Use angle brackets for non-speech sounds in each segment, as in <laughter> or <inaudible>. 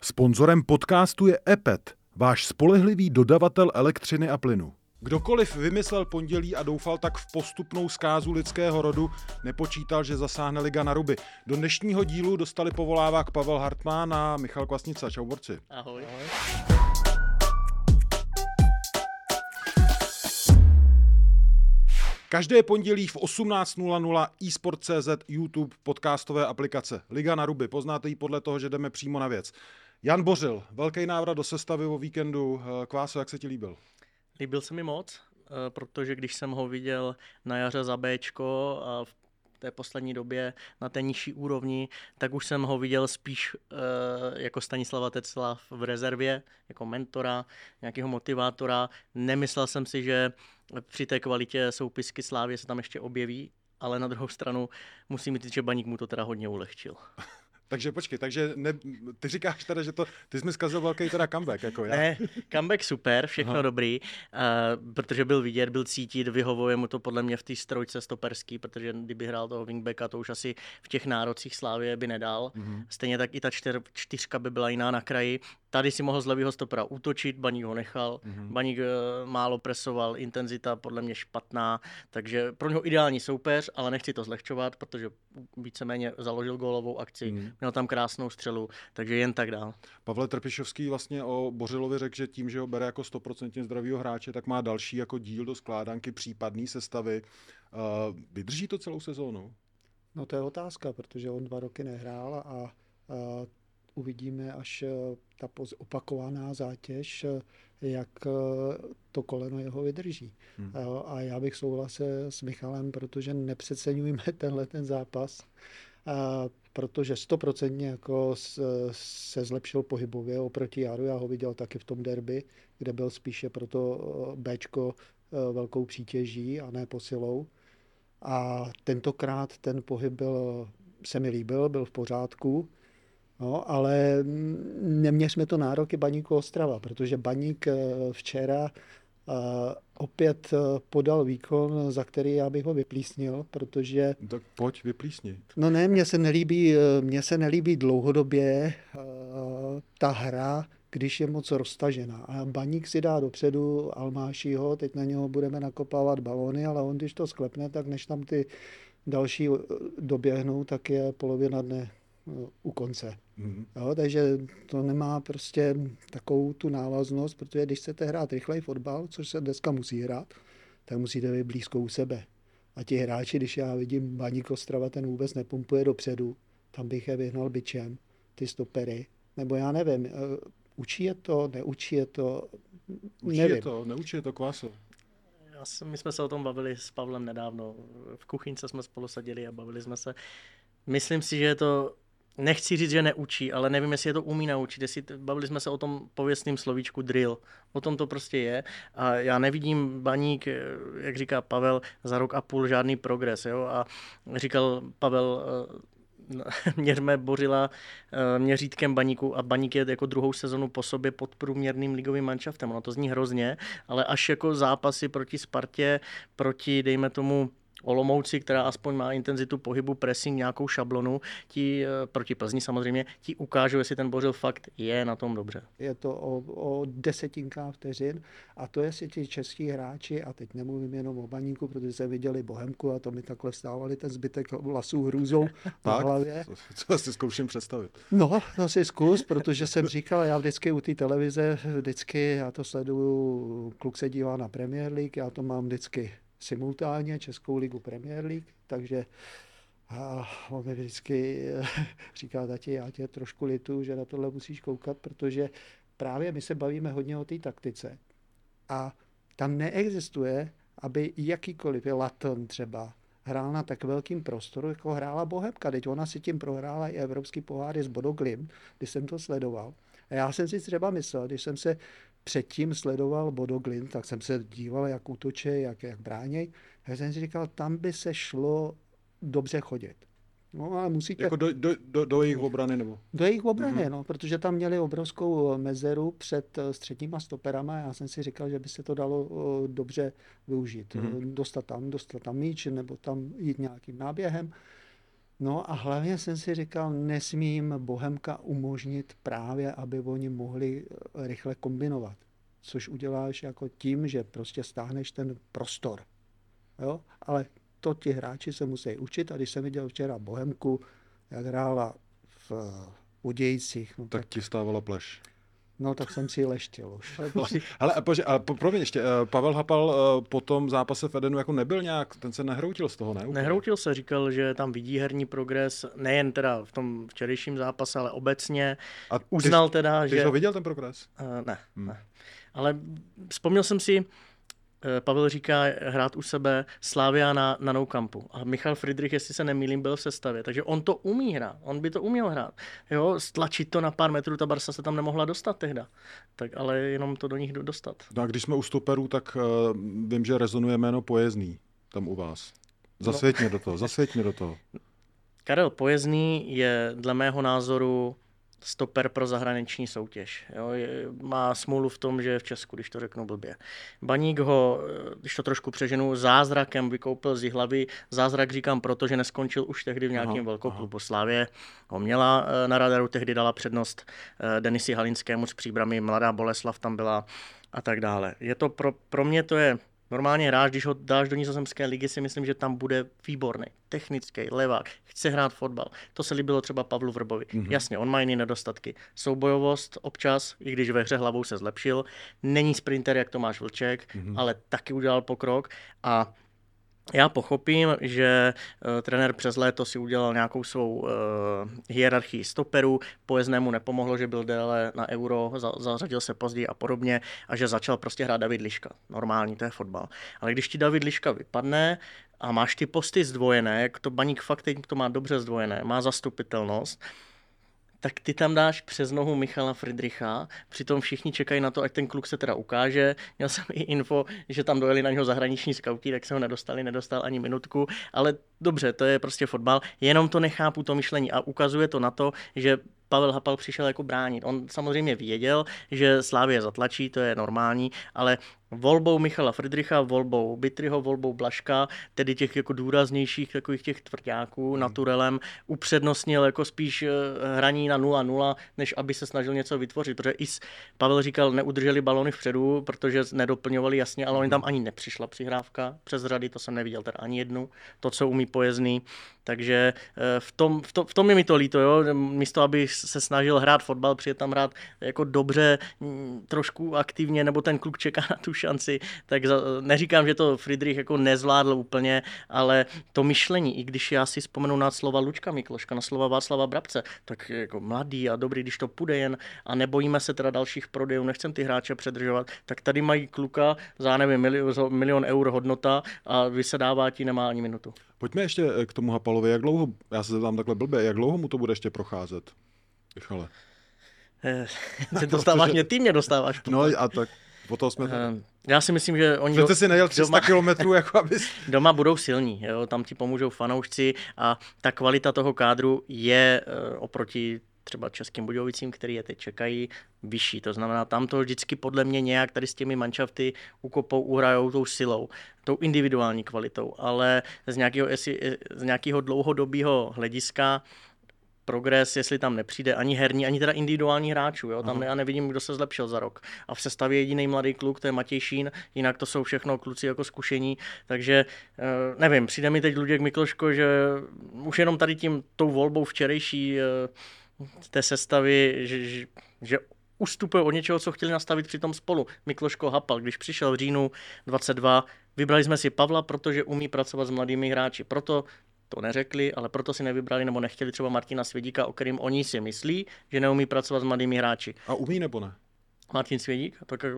Sponzorem podcastu je EPET, váš spolehlivý dodavatel elektřiny a plynu. Kdokoliv vymyslel pondělí a doufal tak v postupnou zkázu lidského rodu, nepočítal, že zasáhne Liga na ruby. Do dnešního dílu dostali povolávák Pavel Hartmann a Michal Kvasnica. Čau borci. Ahoj. Ahoj. Každé pondělí v 18.00 eSport.cz, YouTube, podcastové aplikace. Liga na ruby, poznáte ji podle toho, že jdeme přímo na věc. Jan Bořil, velký návrat do sestavy o víkendu. Kváso, jak se ti líbil? Líbil se mi moc, eh, protože když jsem ho viděl na jaře za Bčko a v té poslední době na té nižší úrovni, tak už jsem ho viděl spíš e, jako Stanislava Tecla v rezervě, jako mentora, nějakého motivátora. Nemyslel jsem si, že při té kvalitě soupisky Slávě se tam ještě objeví, ale na druhou stranu musím říct, že Baník mu to teda hodně ulehčil. <laughs> Takže počkej, takže ne, ty říkáš teda, že to, ty jsi mi zkazil velký teda comeback, jako já. Ne, comeback super, všechno Aha. dobrý, uh, protože byl vidět, byl cítit, vyhovuje mu to podle mě v té strojce stoperský, protože kdyby hrál toho wingbacka, to už asi v těch nárocích Slávě by nedal. Mm-hmm. Stejně tak i ta čtyř, čtyřka by byla jiná na kraji. Tady si mohl z levého stopera útočit, Baník ho nechal, mm-hmm. Baník uh, málo presoval, intenzita podle mě špatná, takže pro něho ideální soupeř, ale nechci to zlehčovat, protože víceméně založil gólovou akci. Mm měl tam krásnou střelu, takže jen tak dál. Pavle Trpišovský vlastně o Bořilovi řekl, že tím, že ho bere jako 100% zdravýho hráče, tak má další jako díl do skládanky případné sestavy. Uh, vydrží to celou sezónu? No to je otázka, protože on dva roky nehrál a, a uvidíme, až e, ta opakovaná zátěž, e, jak to koleno jeho vydrží. Hmm. A já bych souhlasil s Michalem, protože nepřeceňujeme <laughs> tenhle ten zápas protože stoprocentně jako se zlepšil pohybově oproti Jaru. Já ho viděl taky v tom derby, kde byl spíše pro to eh, Bčko eh, velkou přítěží a ne posilou. A tentokrát ten pohyb byl, se mi líbil, byl v pořádku. No, ale neměřme to nároky Baníku Ostrava, protože Baník eh, včera opět eh, podal výkon, za který já bych ho vyplísnil, protože... Tak pojď, vyplísni. No ne, mně se nelíbí, eh, mně se nelíbí dlouhodobě uh, ta hra, když je moc roztažená. A baník si dá dopředu Almášího, teď na něho budeme nakopávat balony, ale on když to sklepne, tak než tam ty další doběhnou, tak je polovina dne u konce. Mm-hmm. Jo, takže to nemá prostě takovou tu návaznost, protože když chcete hrát rychlej fotbal, což se dneska musí hrát, tak musíte být blízko u sebe. A ti hráči, když já vidím Baník Ostrava, ten vůbec nepumpuje dopředu, tam bych je vyhnal byčem, ty stopery, nebo já nevím, uh, učí je to, neučí je to, Učí nevím. je to, neučí je to kvaso. Já my jsme se o tom bavili s Pavlem nedávno. V kuchyňce jsme spolu seděli a bavili jsme se. Myslím si, že je to nechci říct, že neučí, ale nevím, jestli je to umí naučit. Jestli bavili jsme se o tom pověstném slovíčku drill. O tom to prostě je. A já nevidím baník, jak říká Pavel, za rok a půl žádný progres. Jo? A říkal Pavel, eh, <laughs> měřme Bořila eh, měřítkem baníku a baník je jako druhou sezonu po sobě pod průměrným ligovým manšaftem. Ono to zní hrozně, ale až jako zápasy proti Spartě, proti, dejme tomu, Olomouci, která aspoň má intenzitu pohybu, pressing, nějakou šablonu, ti eh, proti Plzni samozřejmě, ti ukážou, jestli ten Bořil fakt je na tom dobře. Je to o, o desetinkách vteřin a to jestli ti český hráči, a teď nemluvím jenom o baníku, protože se viděli Bohemku a to mi takhle stávali ten zbytek vlasů hrůzou <laughs> na hlavě. Co si zkouším představit. No, to si zkus, protože jsem říkal, já vždycky u té televize, vždycky já to sleduju, kluk se dívá na Premier League, já to mám vždycky simultánně Českou ligu Premier League, takže a on mi vždycky <laughs> říká, tati, já tě trošku litu, že na tohle musíš koukat, protože právě my se bavíme hodně o té taktice. A tam neexistuje, aby jakýkoliv, je Laton třeba, hrál na tak velkým prostoru, jako hrála Bohemka. Teď ona si tím prohrála i evropský poháry s Bodoglim, když jsem to sledoval. A já jsem si třeba myslel, když jsem se předtím sledoval Bodoglin, tak jsem se díval, jak útoče, jak, jak bráněj. Tak jsem si říkal, tam by se šlo dobře chodit. No ale musíte... Jako do, do, do, do jejich obrany nebo? Do jejich obrany, mm-hmm. no, protože tam měli obrovskou mezeru před eh, středníma stoperama. Já jsem si říkal, že by se to dalo uh, dobře využít. Mm-hmm. Dostat tam, dostat tam míč, nebo tam jít nějakým náběhem. No a hlavně jsem si říkal, nesmím Bohemka umožnit právě, aby oni mohli rychle kombinovat. Což uděláš jako tím, že prostě stáhneš ten prostor. Jo? Ale to ti hráči se musí učit a když jsem viděl včera Bohemku, jak hrála v Udějcích. No tak, tak ti stávala pleš. No, tak jsem si leštil už. <laughs> Ale a, pože, a promiň ještě, eh, Pavel Hapal eh, po tom zápase v Edenu jako nebyl nějak, ten se nehroutil z toho, ne? Úplně. Nehroutil se, říkal, že tam vidí herní progres, nejen teda v tom včerejším zápase, ale obecně. A ty, Uznal teda, ty že... Ty jsi ho viděl ten progres? Uh, ne, hmm. ne. Ale vzpomněl jsem si, Pavel říká hrát u sebe Slávia na, na nou kampu. A Michal Friedrich, jestli se nemýlím, byl v sestavě. Takže on to umí hrát. On by to uměl hrát. Jo, stlačit to na pár metrů, ta Barsa se tam nemohla dostat tehda. Tak ale jenom to do nich dostat. No a když jsme u stoperů, tak uh, vím, že rezonuje jméno Pojezný tam u vás. Zasvěť no. do toho, zasvěť mě do toho. Karel Pojezný je dle mého názoru stoper pro zahraniční soutěž. Jo, je, má smůlu v tom, že je v Česku, když to řeknu blbě. Baník ho, když to trošku přeženu, zázrakem vykoupil z hlavy. Zázrak říkám proto, že neskončil už tehdy v nějakém velkoklubu Slávě. Ho měla eh, na radaru, tehdy dala přednost eh, Denisi Halinskému s příbrami, Mladá Boleslav tam byla a tak dále. Je to pro, pro mě to je Normálně hráč, když ho dáš do nizozemské ligy, si myslím, že tam bude výborný, technický, levák, chce hrát fotbal. To se líbilo třeba Pavlu Vrbovi. Mm-hmm. Jasně, on má jiné nedostatky. Soubojovost občas, i když ve hře hlavou se zlepšil. Není sprinter, jak Tomáš Vlček, mm-hmm. ale taky udělal pokrok a já pochopím, že uh, trenér přes léto si udělal nějakou svou uh, hierarchii stoperů, pojeznému nepomohlo, že byl déle na euro, za, zařadil se později a podobně a že začal prostě hrát David Liška. Normální, to je fotbal. Ale když ti David Liška vypadne a máš ty posty zdvojené, jak to baník fakt teď to má dobře zdvojené, má zastupitelnost, tak ty tam dáš přes nohu Michala Friedricha, přitom všichni čekají na to, ať ten kluk se teda ukáže. Měl jsem i info, že tam dojeli na něho zahraniční skauti, tak se ho nedostali, nedostal ani minutku, ale dobře, to je prostě fotbal, jenom to nechápu to myšlení a ukazuje to na to, že Pavel Hapal přišel jako bránit. On samozřejmě věděl, že Slávě zatlačí, to je normální, ale volbou Michala Friedricha, volbou Bitryho, volbou Blaška, tedy těch jako důraznějších takových těch tvrdáků hmm. naturelem, upřednostnil jako spíš eh, hraní na 0-0, než aby se snažil něco vytvořit, protože i Pavel říkal, neudrželi balony vpředu, protože nedoplňovali jasně, ale oni tam ani nepřišla přihrávka přes řady, to jsem neviděl teda ani jednu, to, co umí pojezdný, takže eh, v tom, v, tom, v tom je mi to líto, jo? místo aby se snažil hrát fotbal, přijet tam hrát jako dobře, mm, trošku aktivně, nebo ten kluk čeká na tu šanci, tak za, neříkám, že to Friedrich jako nezvládl úplně, ale to myšlení, i když já si vzpomenu na slova Lučka Mikloška, na slova Václava Brabce, tak jako mladý a dobrý, když to půjde jen a nebojíme se teda dalších prodejů, nechcem ty hráče předržovat, tak tady mají kluka za nevím, milion, milion eur hodnota a vysedává ti nemá ani minutu. Pojďme ještě eh, k tomu Hapalovi. Jak dlouho, já se zeptám takhle blbě, jak dlouho mu to bude ještě procházet? Michale. Eh, <laughs> <laughs> ty dostáváš mě, ty mě dostáváš. No a tak po toho jsme... Uh, já si myslím, že oni... Přece si nejel 300 doma, kilometrů, jako abys... <laughs> Doma budou silní, jo? tam ti pomůžou fanoušci a ta kvalita toho kádru je uh, oproti třeba Českým Budějovicím, který je teď čekají, vyšší. To znamená, tam to vždycky podle mě nějak tady s těmi manšafty ukopou, uhrajou tou silou, tou individuální kvalitou, ale z nějakého, z nějakého dlouhodobého hlediska progres, jestli tam nepřijde ani herní, ani teda individuální hráčů. Jo? Tam já nevidím, kdo se zlepšil za rok. A v sestavě jediný mladý kluk, to je Matěj Šín, jinak to jsou všechno kluci jako zkušení. Takže eh, nevím, přijde mi teď Luděk Mikloško, že už jenom tady tím tou volbou včerejší eh, té sestavy, že, že, že ustupuje od něčeho, co chtěli nastavit při tom spolu. Mikloško Hapal, když přišel v říjnu 22, vybrali jsme si Pavla, protože umí pracovat s mladými hráči. Proto to neřekli, ale proto si nevybrali nebo nechtěli třeba Martina Svědíka, o kterým oni si myslí, že neumí pracovat s mladými hráči. A umí nebo ne? Martin Svědík, tak eh,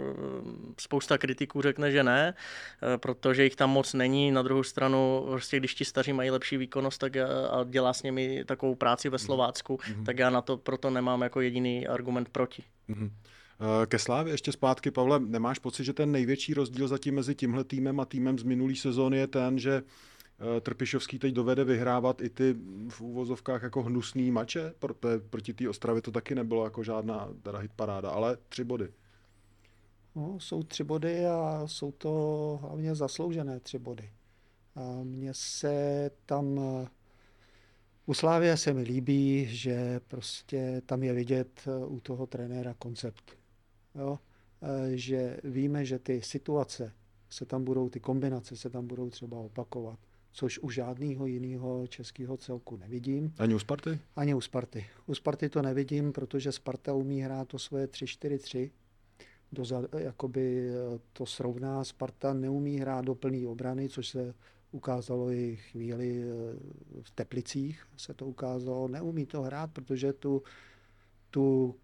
spousta kritiků řekne, že ne, eh, protože jich tam moc není. Na druhou stranu, prostě když ti staří mají lepší výkonnost tak a dělá s nimi takovou práci ve Slovácku, mm-hmm. tak já na to proto nemám jako jediný argument proti. Mm-hmm. Ke Slávě ještě zpátky, Pavle, nemáš pocit, že ten největší rozdíl zatím mezi tímhle týmem a týmem z minulý sezóny je ten, že Trpišovský teď dovede vyhrávat i ty v úvozovkách jako hnusný mače, proti té Ostravě to taky nebylo jako žádná teda hit paráda, ale tři body. No, jsou tři body a jsou to hlavně zasloužené tři body. A mně se tam u Slávě se mi líbí, že prostě tam je vidět u toho trenéra koncept. Jo? Že víme, že ty situace se tam budou, ty kombinace se tam budou třeba opakovat což u žádného jiného českého celku nevidím. Ani u Sparty? Ani u Sparty. U Sparty to nevidím, protože Sparta umí hrát to svoje 3-4-3. Doza, jakoby to srovná. Sparta neumí hrát do plné obrany, což se ukázalo i chvíli eh, v Teplicích, se to ukázalo. Neumí to hrát, protože tu, tu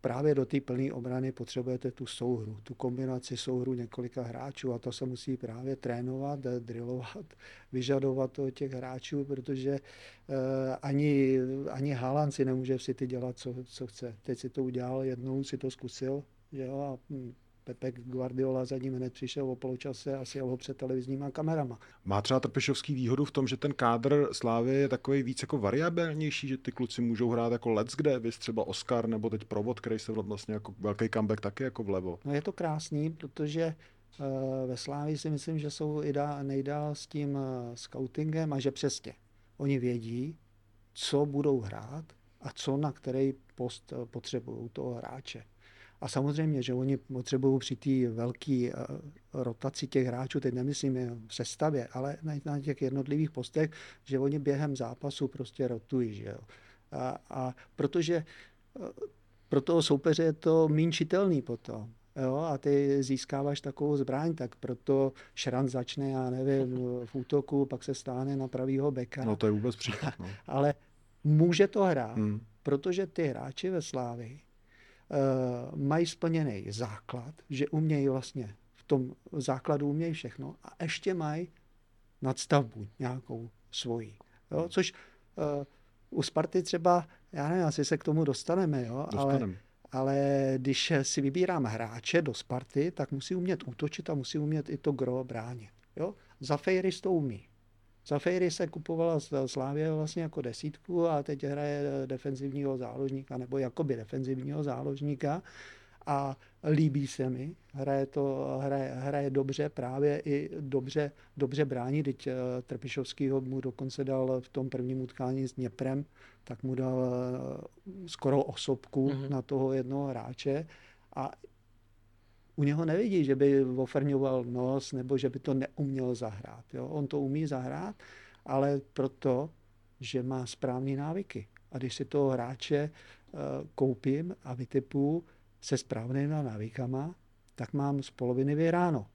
právě do té plné obrany potřebujete tu souhru, tu kombinaci souhru několika hráčů a to se musí právě trénovat, drillovat, <laughs> vyžadovat od těch hráčů, protože uh, ani, ani Haaland si nemůže v City dělat, co, co chce. Teď si to udělal, jednou si to zkusil, že jo, a hm, Pepe Guardiola za ním hned přišel o poločase a sjel ho před televizníma kamerama. Má třeba Trpešovský výhodu v tom, že ten kádr Slávy je takový víc jako variabilnější, že ty kluci můžou hrát jako let's kde, vys třeba Oscar nebo teď Provod, který se vlastně jako velký comeback taky jako vlevo. No je to krásný, protože uh, ve Slávii si myslím, že jsou i dá, nejdál s tím uh, scoutingem a že přesně oni vědí, co budou hrát a co na který post uh, potřebují toho hráče. A samozřejmě, že oni potřebují při té velké eh, rotaci těch hráčů, teď nemyslím v sestavě, ale na těch jednotlivých postech, že oni během zápasu prostě rotují. Že jo. A, a protože eh, pro toho soupeře je to méně čitelný potom. Jo, a ty získáváš takovou zbraň, tak proto Šran začne, já nevím, v útoku, pak se stáne na pravýho beka. No to je vůbec příklad. No. <laughs> Ale může to hrát, hmm. protože ty hráči ve Slávi uh, mají splněný základ, že umějí vlastně v tom základu umějí všechno a ještě mají nadstavbu nějakou svoji. Jo? Což uh, u Sparty třeba, já nevím, asi se k tomu dostaneme, jo? Dostanem. ale ale když si vybírám hráče do Sparty, tak musí umět útočit a musí umět i to gro bránit. Jo? Za Fejris to umí. Za Fejry se kupovala Slávě vlastně jako desítku a teď hraje defenzivního záložníka, nebo jakoby defenzivního záložníka a líbí se mi. Hraje, to, hraje, hraje dobře, právě i dobře, dobře brání. Teď eh, Trpišovskýho mu dokonce dal v tom prvním utkání s Dněprem, tak mu dal eh, skoro osobku mm-hmm. na toho jednoho hráče a u něho nevidí, že by oferňoval nos nebo že by to neuměl zahrát. Jo? On to umí zahrát, ale proto, že má správné návyky. A když si toho hráče uh, koupím a vytipu se správnými návykama, tak mám z poloviny vyhráno.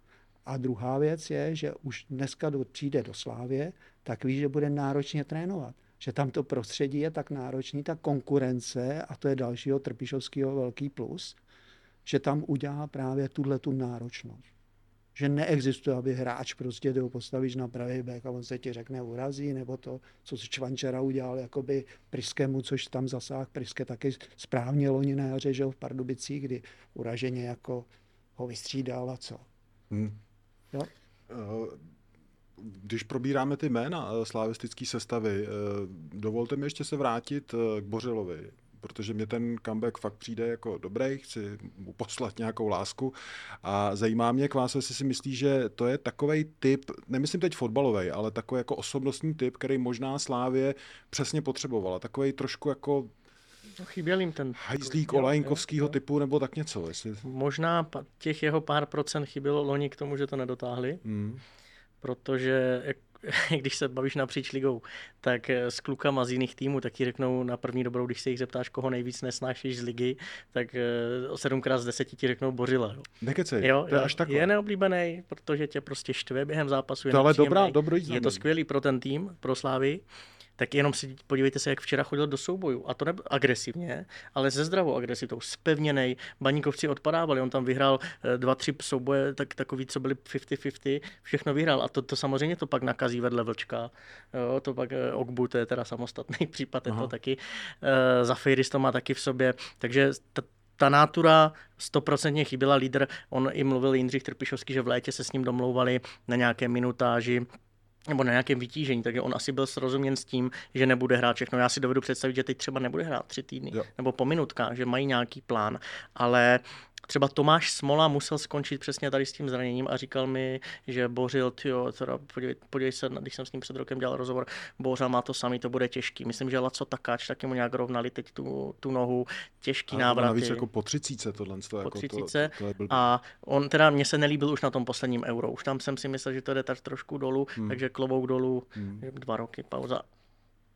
A druhá věc je, že už dneska do, přijde do Slávě, tak ví, že bude náročně trénovat. Že tam to prostředí je tak náročný, ta konkurence, a to je dalšího Trpišovského velký plus, že tam udělá právě tuhle tu náročnost. Že neexistuje, aby hráč prostě ho postavíš na pravý back a on se ti řekne urazí, nebo to, co se Čvančera udělal jakoby Priskemu, což tam zasáh Priske taky správně loni na jaře, že v Pardubicích, kdy uraženě jako ho vystřídal a co. Hmm. Jo? Uh když probíráme ty jména eh, slavistické sestavy, eh, dovolte mi ještě se vrátit k Bořilovi protože mě ten comeback fakt přijde jako dobrý, chci mu poslat nějakou lásku a zajímá mě k vás, jestli si myslí, že to je takový typ, nemyslím teď fotbalový, ale takový jako osobnostní typ, který možná Slávě přesně potřebovala. Takový trošku jako No, chyběl jim ten... Hajzlík Olajnkovského typu nebo tak něco. Jestli... Možná těch jeho pár procent chybělo loni k tomu, že to nedotáhli. Hmm. Protože <laughs> když se bavíš napříč ligou, tak eh, s klukama z jiných týmů, tak ti řeknou na první dobrou, když se jich zeptáš, koho nejvíc nesnášíš z ligy, tak eh, sedmkrát z deseti ti řeknou Bořila. Nekecej, jo, to je až takhle. Je neoblíbený, protože tě prostě štve během zápasu. Je to ale dobrá, dobrý Je to skvělý pro ten tým, pro Slávy, tak jenom si podívejte se, jak včera chodil do soubojů. A to ne agresivně, ale ze zdravou agresivitou, spevněnej. Baníkovci odpadávali, on tam vyhrál eh, dva, tři souboje, tak, takový, co byly 50-50, všechno vyhrál. A to, to samozřejmě to pak nakazí vedle vlčka. Jo, to pak eh, Ogbu, to je teda samostatný <laughs> případ, je to taky. Uh, Zafiris to má taky v sobě. Takže ta, ta nátura stoprocentně chyběla lídr. On i mluvil Jindřich Trpišovský, že v létě se s ním domlouvali na nějaké minutáži nebo na nějakém vytížení, takže on asi byl srozuměn s tím, že nebude hrát všechno. Já si dovedu představit, že teď třeba nebude hrát tři týdny jo. nebo po minutkách, že mají nějaký plán, ale třeba Tomáš Smola musel skončit přesně tady s tím zraněním a říkal mi, že bořil, tyjo, teda podívej, podívej se, když jsem s ním před rokem dělal rozhovor, bořil má to samý, to bude těžký. Myslím, že Laco Takáč taky mu nějak rovnali teď tu, tu nohu, těžký návrat. Navíc jako po třicíce tohle. To, po jako třicíce. To, to, to a on teda, mně se nelíbil už na tom posledním euro. Už tam jsem si myslel, že to jde tak trošku dolů, hmm. takže klobouk dolů, hmm. dva roky pauza.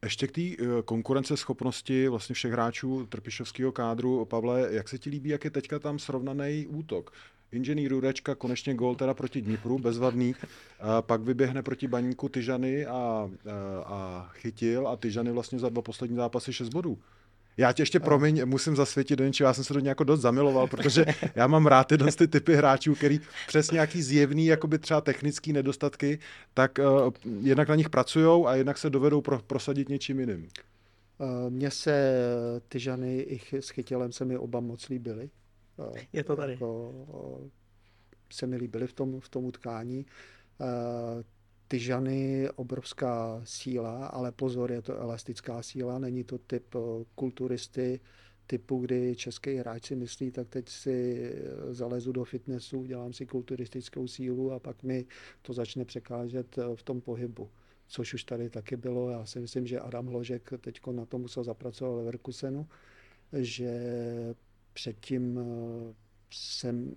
Ještě k té eh, konkurenceschopnosti vlastně všech hráčů Trpišovského kádru, Pavle, jak se ti líbí, jak je teďka tam srovnaný útok? Inženýr Jurečka konečně gol teda proti Dnipru, bezvadný. A pak vyběhne proti baníku Tyžany a, a, a chytil a Tyžany vlastně za dva poslední zápasy 6 bodů. Já tě ještě, promiň, musím zasvětit do něčeho, já jsem se do něj jako dost zamiloval, protože já mám rád tyhle ty typy hráčů, který přes nějaký zjevný, jakoby třeba technický nedostatky, tak uh, jednak na nich pracují a jednak se dovedou pro, prosadit něčím jiným. Uh, Mně se ty žany i s chytělem se mi oba moc líbily. Je to tady. Jako, se mi líbily v tom, v tom utkání. Uh, ty žany obrovská síla, ale pozor, je to elastická síla, není to typ eh, kulturisty, typu, kdy český hráč si myslí, tak teď si eh, zalezu do fitnessu, dělám si kulturistickou sílu a pak mi to začne překážet eh, v tom pohybu. Což už tady taky bylo. Já si myslím, že Adam Hložek teď na to musel zapracovat Leverkusenu, že předtím jsem,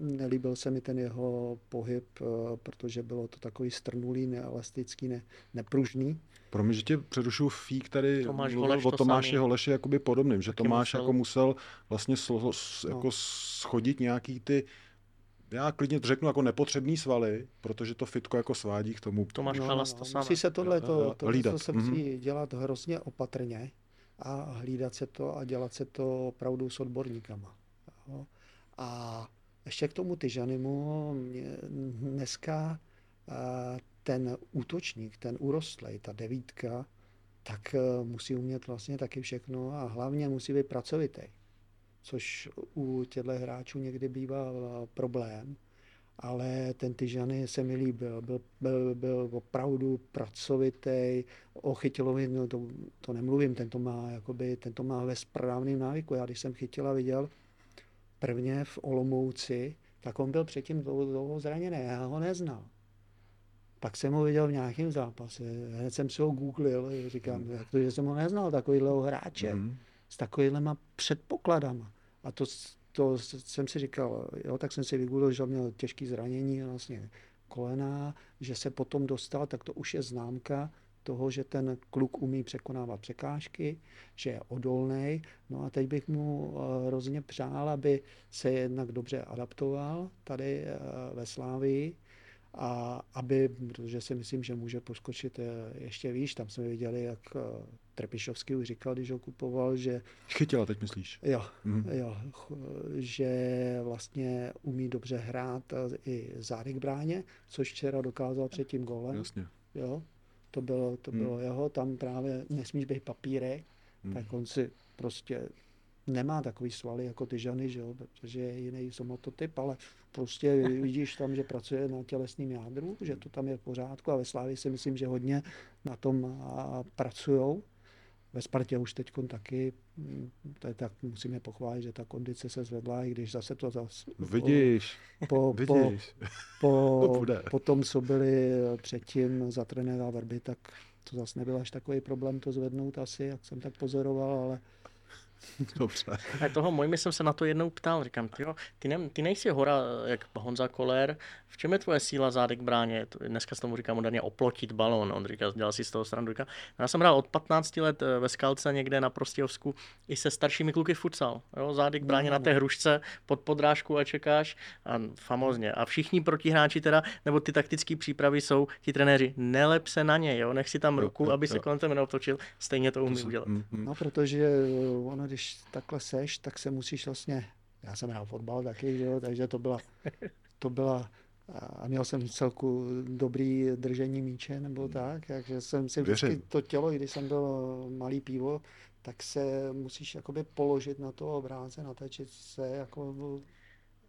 nelíbil se mi ten jeho pohyb, eh, protože bylo to takový strnulý, neelastický, ne, nepružný. Pro mě, že tě přerušu Fík tady Tomáš Holeš o Tomáši to Holeši jakoby podobným, že Taky Tomáš musel. jako musel vlastně slo, no. jako schodit nějaký ty já klidně to řeknu jako nepotřebný svaly, protože to fitko jako svádí k tomu. Tomáš no, Chalas to no, Musí se tohle, to, to, to se musí mm-hmm. dělat hrozně opatrně a hlídat se to a dělat se to opravdu s odborníkama. Jo. A ještě k tomu Tyžanimu, dneska ten útočník, ten urostlej, ta devítka, tak e, musí umět vlastně taky všechno a hlavně musí být pracovitý. Což u těchto hráčů někdy bývá e, problém, ale ten Tyžany se mi líbil. Byl, byl, byl opravdu pracovitý, o chytilovi no to, to nemluvím, ten to má, jakoby, ten to má ve správném návyku. Já když jsem chytil a viděl, prvně v Olomouci, tak on byl předtím dlouho, dlouho zraněný, já ho neznal. Pak jsem ho viděl v nějakém zápase, hned jsem si ho googlil, říkám, mm. jak to, že jsem ho neznal, takovýhle hráče, mm. s takovýhlema předpokladama. A to, to jsem si říkal, jo, tak jsem si vygooglil, že měl těžké zranění, vlastně kolena, že se potom dostal, tak to už je známka, toho, že ten kluk umí překonávat překážky, že je odolný. No a teď bych mu eh, hrozně přál, aby se jednak dobře adaptoval tady eh, ve Slávii, a aby, protože si myslím, že může poskočit eh, ještě výš, tam jsme viděli, jak Trpišovský už říkal, když ho kupoval, že... Chytila teď myslíš? Jo, mm. jo, že vlastně umí dobře hrát i zádek bráně, což včera dokázal před tím golem. Jasně. Jo, to bylo, to bylo hmm. jeho, tam právě nesmíš být papírek, hmm. tak on si prostě nemá takový svaly jako ty ženy, že jo, protože je jiný somototyp, ale prostě <laughs> vidíš tam, že pracuje na tělesném jádru, že to tam je v pořádku a ve Slávě si myslím, že hodně na tom pracují ve Spartě už teď taky, mm, to je tak musíme pochválit, že ta kondice se zvedla, i když zase to zase... Vidíš, po, vidíš. Po, po, <laughs> to po tom, co byli předtím za trenéra Verby, tak to zase nebyl až takový problém to zvednout asi, jak jsem tak pozoroval, ale <laughs> Dobře. A toho Mojmy jsem se na to jednou ptal, říkám, ty, ty, ne, ty nejsi hora jak Honza Koller, v čem je tvoje síla zádek bráně? Dneska s tomu říkám moderně oplotit balon, on říká, dělal si z toho stranu. Říká, no já jsem hrál od 15 let eh, ve Skalce někde na Prostějovsku i se staršími kluky futsal. Jo? Zádek bráně na té hrušce pod podrážku a čekáš a famozně. A všichni protihráči teda, nebo ty taktické přípravy jsou, ti trenéři, nelep se na ně, jo? nech si tam ruku, aby se kolem tebe neotočil, stejně to umí udělat. Mm, mm. No, protože ono, když takhle seš, tak se musíš vlastně, já jsem hrál fotbal taky, že jo, takže to byla, to byla a měl jsem celku dobrý držení míče nebo tak, takže jsem si vždycky to tělo, i když jsem byl malý pivo, tak se musíš jakoby položit na toho obránce, natačit se, jako,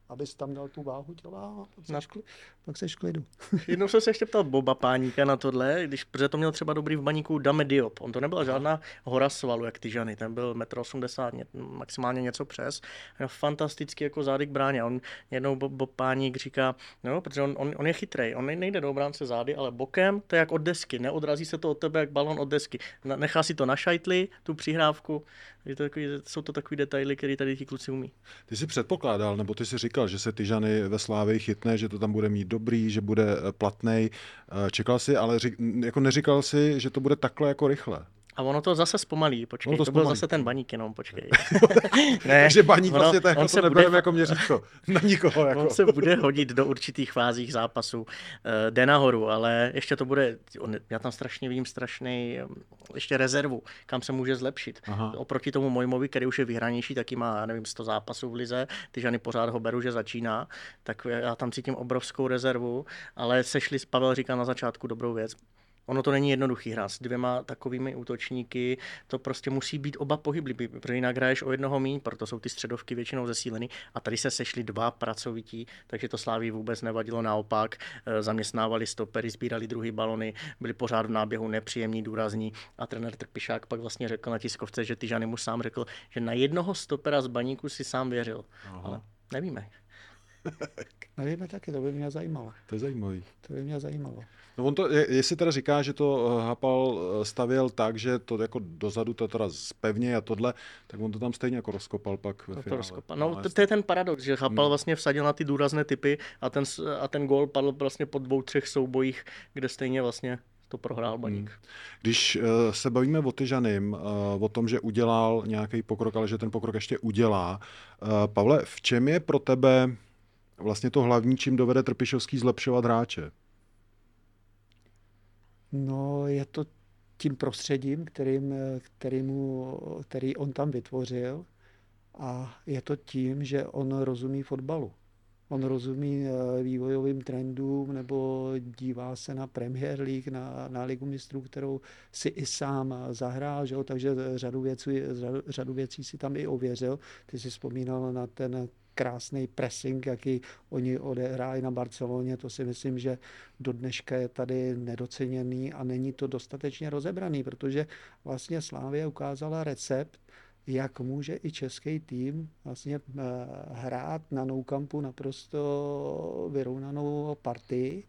abys tam dal tu váhu těla a pak Na- seš, kli, pak seš klidu. <laughs> Jednou jsem se ještě ptal Boba Páníka na tohle, když, protože to měl třeba dobrý v baníku Dame Diop. On to nebyla žádná hora svalu, jak ty žany, ten byl 1,80 m, ně- maximálně něco přes. Měl fantastický jako zády k bráně. On jednou Bob, Bob Páník říká, no, protože on, on, on je chytrý, on ne- nejde do obránce zády, ale bokem, to je jak od desky, neodrazí se to od tebe jak balon od desky. Nechá si to na šajtli, tu přihrávku. Je to takový, jsou to takový detaily, které tady ti kluci umí. Ty jsi předpokládal, nebo ty jsi říkal, že se ty žany ve Slávii chytne, že to tam bude mít dobrý, že bude eh, platnej. Eh, Čekal jsi, ale ři, jako neříkal si, že to bude takhle jako rychle. A ono to zase zpomalí, počkej, Ono to to, byl zase ten baník jenom, počkej. <laughs> ne, Takže baník ono- vlastně to, jako on to se bude- jako měřítko <laughs> na nikoho. Jako. On se bude hodit do určitých fázích zápasu, eh, jde nahoru, ale ještě to bude, on, já tam strašně vím strašný, ještě rezervu, kam se může zlepšit. Aha. Oproti tomu Mojmovi, který už je vyhranější, taky má, já nevím, 100 zápasů v lize, ty žany pořád ho beru, že začíná, tak já tam cítím obrovskou rezervu, ale sešli, Pavel říkal na začátku dobrou věc, Ono to není jednoduchý hrát s dvěma takovými útočníky, to prostě musí být oba pohybliví, protože jinak hraješ o jednoho míň, proto jsou ty středovky většinou zesíleny a tady se sešli dva pracovití, takže to Sláví vůbec nevadilo, naopak eh, zaměstnávali stopery, sbírali druhý balony, byli pořád v náběhu nepříjemní, důrazní a trenér Trpišák pak vlastně řekl na tiskovce, že Tyžany mu sám řekl, že na jednoho stopera z baníku si sám věřil, Aha. ale nevíme. Nevíme taky, to by mě zajímalo. To je zajímavý. To by mě zajímalo. No on to, je- jestli teda říká, že to eh, Hapal eh, stavěl tak, že to jako dozadu to teda zpevně a tohle, tak on to tam stejně jako rozkopal pak ve To, to, finále. rozkopa. no, to, jasně. to, je ten paradox, že Chapal Hmm. vlastně vsadil na ty důrazné typy a ten, a ten gól padl vlastně po dvou, třech soubojích, kde stejně vlastně to prohrál Baník. Když eh, se bavíme o Tyžanym, eh, o tom, že udělal nějaký pokrok, ale že ten pokrok ještě udělá. eh, Pavle, v čem je pro tebe vlastně to hlavní, čím dovede Trpišovský zlepšovat hráče? No, je to tím prostředím, kterým, který, mu, který on tam vytvořil a je to tím, že on rozumí fotbalu. On rozumí eh, vývojovým trendům nebo dívá se na Premier League, na, na Ligu mistrů, kterou si i sám zahrál, že jo? takže řadu věcí, řadu, řadu věcí si tam i ověřil. Ty si vzpomínal na ten krásný pressing, jaký oni odehráli na Barceloně, to si myslím, že do dneška je tady nedoceněný a není to dostatečně rozebraný, protože vlastně Slávě ukázala recept, jak může i český tým vlastně eh, hrát na nou kampu naprosto vyrovnanou partii.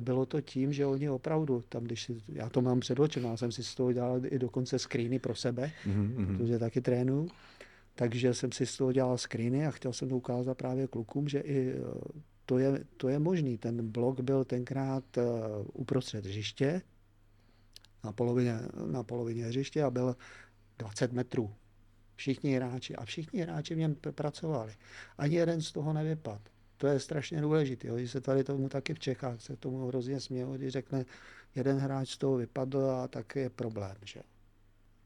Bylo to tím, že oni opravdu, tam když si, já to mám před očima, já jsem si z toho dělal i dokonce screeny pro sebe, Mm-hmm. protože taky trénuju, takže jsem si z toho dělal screeny a chtěl jsem to ukázat právě klukům, že i eh, to je, to je možný. Ten blok byl tenkrát eh, uprostřed hřiště, na polovině, na polovině hřiště a byl 20 metrů. Všichni hráči a všichni hráči v něm pr- pracovali. Ani jeden z toho nevypad. To je strašně důležité. Když se tady tomu taky v Čechách se tomu hrozně smělo, když řekne, jeden hráč z toho vypadl a tak je problém. Že?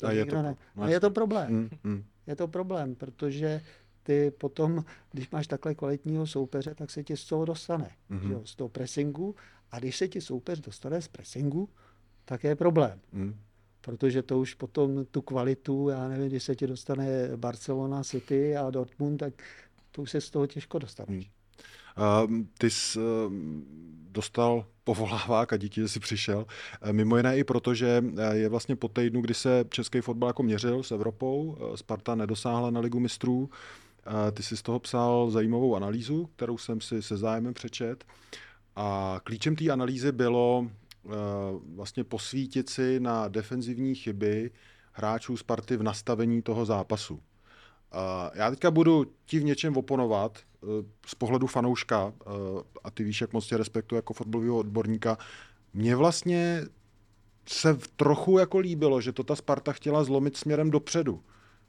A je to- ne. A je to problém. Mm, mm. Je to problém, protože ty potom, <laughs> když máš takhle kvalitního soupeře, tak se ti z toho dostane. Mhm. Mm-hmm. Jo, z toho pressingu. A když se ti soupeř dostane z pressingu, tak je problém. Mm. Protože to už potom tu kvalitu, já nevím, když se ti dostane Barcelona, City a Dortmund, tak to už se z toho těžko dostaneš. Uh, ty jsi uh, dostal povolávák a díky, že jsi přišel. Eh, Mimo jiné i proto, že eh, je vlastně po týdnu, kdy se český fotbal jako měřil s Evropou, eh, Sparta nedosáhla na ligu mistrů. Eh, Ty jsi z toho psal zajímavou analýzu, kterou jsem si se zájmem přečet. A klíčem té analýzy bylo vlastně posvítit si na defenzivní chyby hráčů Sparty v nastavení toho zápasu. Já teďka budu ti v něčem oponovat uh, z pohledu fanouška uh, a ty víš, jak moc tě respektuji jako fotbalového odborníka. Mně vlastně se trochu jako líbilo, že to ta Sparta chtěla zlomit směrem dopředu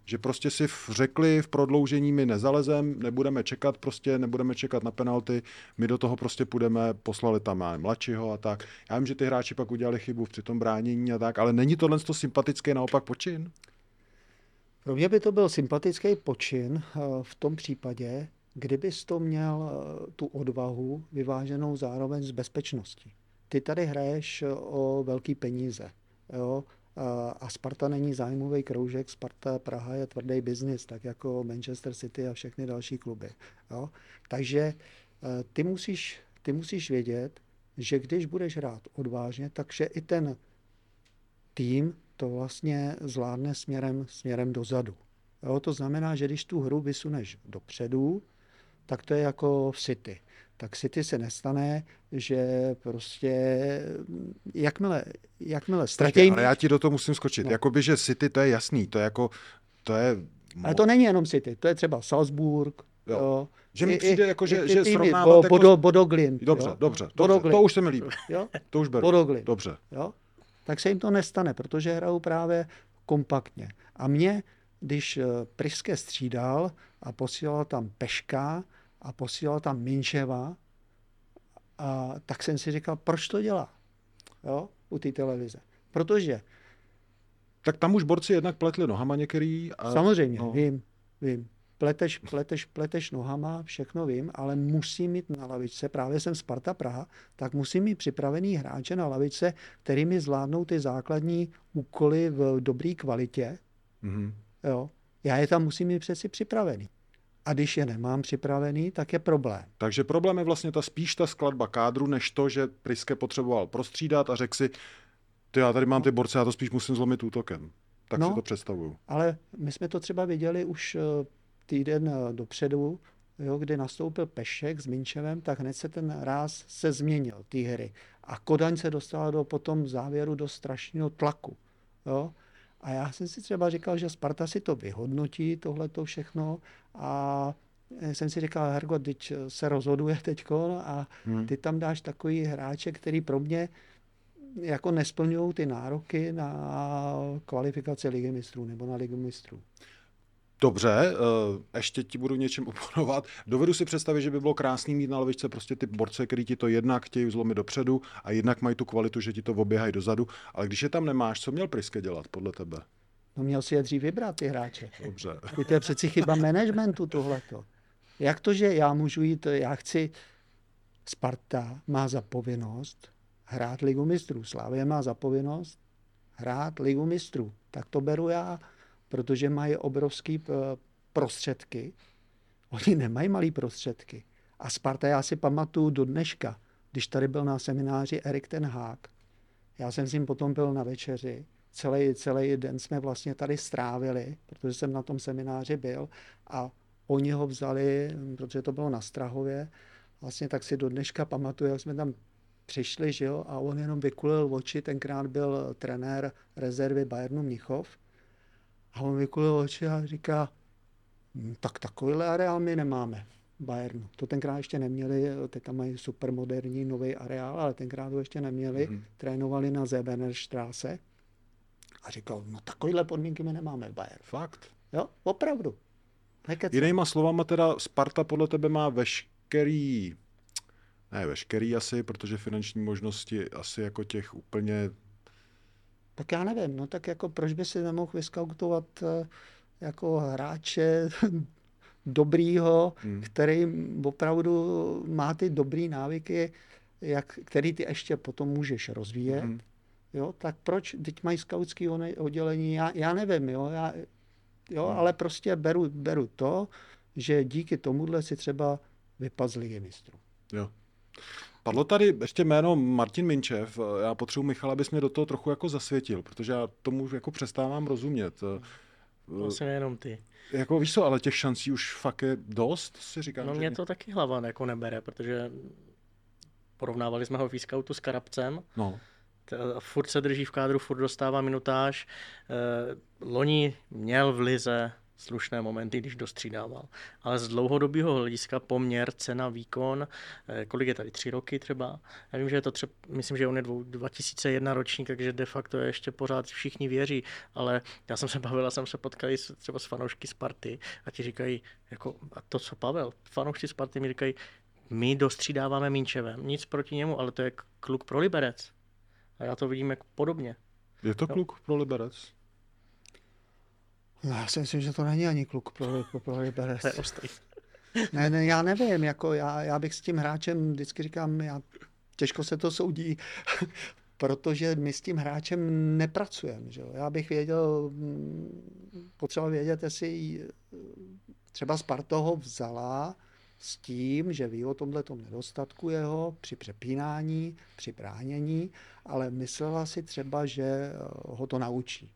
že prostě si řekli v prodloužení, my nezalezem, nebudeme čekat prostě, nebudeme čekat na penalty, my do toho prostě půjdeme, poslali tam mladšího a tak. Já vím, že ty hráči pak udělali chybu při tom bránění a tak, ale není tohle to sympatický naopak počin? Pro mě by to byl sympatický počin eh, v tom případě, kdybys to měl eh, tu odvahu vyváženou zároveň s bezpečností. Ty tady hraješ eh, o velký peníze. Jo? A Sparta není zájmový kroužek, Sparta Praha je tvrdý biznis, tak jako Manchester City a všechny další kluby. Jo? Takže ty musíš, ty musíš vědět, že když budeš hrát odvážně, takže i ten tým to vlastně zvládne směrem, směrem dozadu. Jo? To znamená, že když tu hru vysuneš dopředu, tak to je jako v City tak City se nestane, že prostě jakmile, jakmile ztratí... Ale já ti do toho musím skočit. No. Jakoby, že City to je jasný, to je jako, to je... Ale to není jenom City, to je třeba Salzburg, jo. jo. Že mi přijde jako, že, že srovnávat... Bo, jako... Bodo, Bodoglin. Dobře, dobře, dobře, Bodoglin. to už se mi líbí. Jo? To už beru. Bodoglin. Dobře. Jo? Tak se jim to nestane, protože hrajou právě kompaktně. A mě, když eh, Priske střídal a posílal tam Peška, a posílal tam Minčeva, a tak jsem si říkal, proč to dělá jo, u té televize. Protože... Tak tam už borci jednak pletli nohama některý. A... Samozřejmě, no. vím, vím. Pleteš, pleteš, pleteš nohama, všechno vím, ale musí mít na lavičce, právě jsem Sparta Praha, tak musí mít připravený hráče na lavičce, kterými zvládnou ty základní úkoly v dobré kvalitě. Mm-hmm. Jo. Já je tam musím mít přeci připravený a když je nemám připravený, tak je problém. Takže problém je vlastně ta spíš ta skladba kádru, než to, že Priske potřeboval prostřídat a řekl si, ty já tady mám ty borce, já to spíš musím zlomit útokem. Tak no, si to představuju. Ale my jsme to třeba viděli už eh, týden eh, dopředu, jo, kdy nastoupil Pešek s Minčevem, tak hned se ten ráz se změnil, ty hry. A Kodaň se dostala do potom závěru do strašného tlaku. Jo. A já jsem si třeba říkal, že Sparta si to vyhodnotí, tohle to všechno a jsem si říkal, Hergo, teď se rozhoduje teď a hmm. ty tam dáš takový hráče, který pro mě jako nesplňují ty nároky na kvalifikaci ligy mistrů nebo na ligu mistrů. Dobře, eh, ještě ti budu něčem <laughs> oponovat. Dovedu si představit, že by bylo krásný mít na levičce prostě ty borce, který ti to jednak chtějí zlomit dopředu a jednak mají tu kvalitu, že ti to oběhají dozadu. Ale když je tam nemáš, co měl Priske dělat podle tebe? No měl si je dřív vybrat, ty hráče. Dobře. <laughs> To je přeci chyba managementu tohleto. Jak to, že já můžu jít, já chci, Sparta má za povinnost hrát ligu mistrů. Slávě má za povinnost hrát ligu mistrů. Tak to beru já protože mají obrovské eh, prostředky. Oni nemají malé prostředky. A Sparta, já si pamatuju do dneška, když tady byl na semináři Erik ten Hák, já jsem s ním potom byl na večeři, celý, celý den jsme vlastně tady strávili, protože jsem na tom semináři byl a oni ho vzali, protože to bylo na Strahově, vlastně tak si do dneška pamatuju, jak jsme tam přišli, že jo, a on jenom vykulil oči, tenkrát byl trenér rezervy Bayernu Mnichov a on vykulil oči a říká, hm, tak takovýhle areál my nemáme v Bayernu. To tenkrát ještě neměli, teď tam mají super moderní nový areál, ale tenkrát to ještě neměli. Mm-hmm. Trénovali na Zebenerstraße a říkal, no takovýhle podmínky my nemáme v Bayernu. Fakt? Jo, opravdu. Nekecem. Jinýma slovama teda Sparta podle tebe má veškerý, ne veškerý asi, protože finanční možnosti asi jako těch úplně tak já nevím, no tak jako proč by si nemohl vyskautovat eh, jako hráče <laughs> dobrýho, hmm. který opravdu má ty dobrý návyky, jak, který ty ještě potom můžeš rozvíjet. Hmm. Jo, tak proč, teď mají skautský oddělení, já, já nevím, jo, já, jo hmm. ale prostě beru, beru to, že díky tomuhle si třeba vypadl z ligy mistrů. Jo. Padlo tady ještě jméno Martin Minčev. Já potřebuji Michala, abys mě do toho trochu jako zasvětil, protože já tomu jako přestávám rozumět. Vlastně nejenom ty. Jako víš co, ale těch šancí už fakt je dost, si říkám. No mě to taky hlava jako nebere, protože porovnávali jsme ho v scoutu s Karabcem. No. Furt se drží v kádru, furt dostává minutáž. Eh, loni měl v lize slušné momenty, když dostřídával. Ale z dlouhodobého hlediska poměr, cena, výkon, eh, kolik je tady, tři roky třeba. Já vím, že je to třeba, myslím, že on je 2001 ročník, takže de facto je ještě pořád všichni věří, ale já jsem se bavil, jsem se potkal třeba s fanoušky Sparty a ti říkají, jako, a to co Pavel, fanoušci Sparty mi říkají, my dostřídáváme Minčevem, nic proti němu, ale to je kluk pro Liberec. A já to vidím jako podobně. Je to kluk pro Liberec? No, já si myslím, že to není ani kluk pro, pro, pro Liberec. <laughs> Ostrý. Ne, ne, já nevím, jako já, já bych s tím hráčem vždycky říkám, já, těžko se to soudí, <laughs> protože my s tím hráčem nepracujeme. Že? Já bych věděl, potřeba vědět, jestli třeba Sparta ho vzala s tím, že ví o tomhle nedostatku jeho při přepínání, při bránění, ale myslela si třeba, že ho to naučí.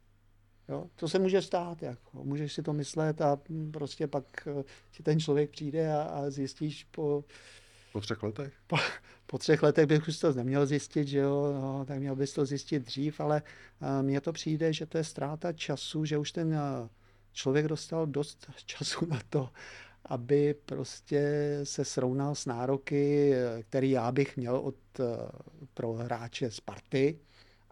Jo? To se může stát, jako. můžeš si to myslet a prostě pak eh, ti ten člověk přijde a, a zjistíš po... Po třech letech? Po, po třech letech bych už to neměl zjistit, že jo, no, tak měl bys to zjistit dřív, ale uh, mně to přijde, že to je ztráta času, že už ten uh, člověk dostal dost <laughs> času na to, aby prostě se srovnal s nároky, který já bych měl od, pro hráče Sparty,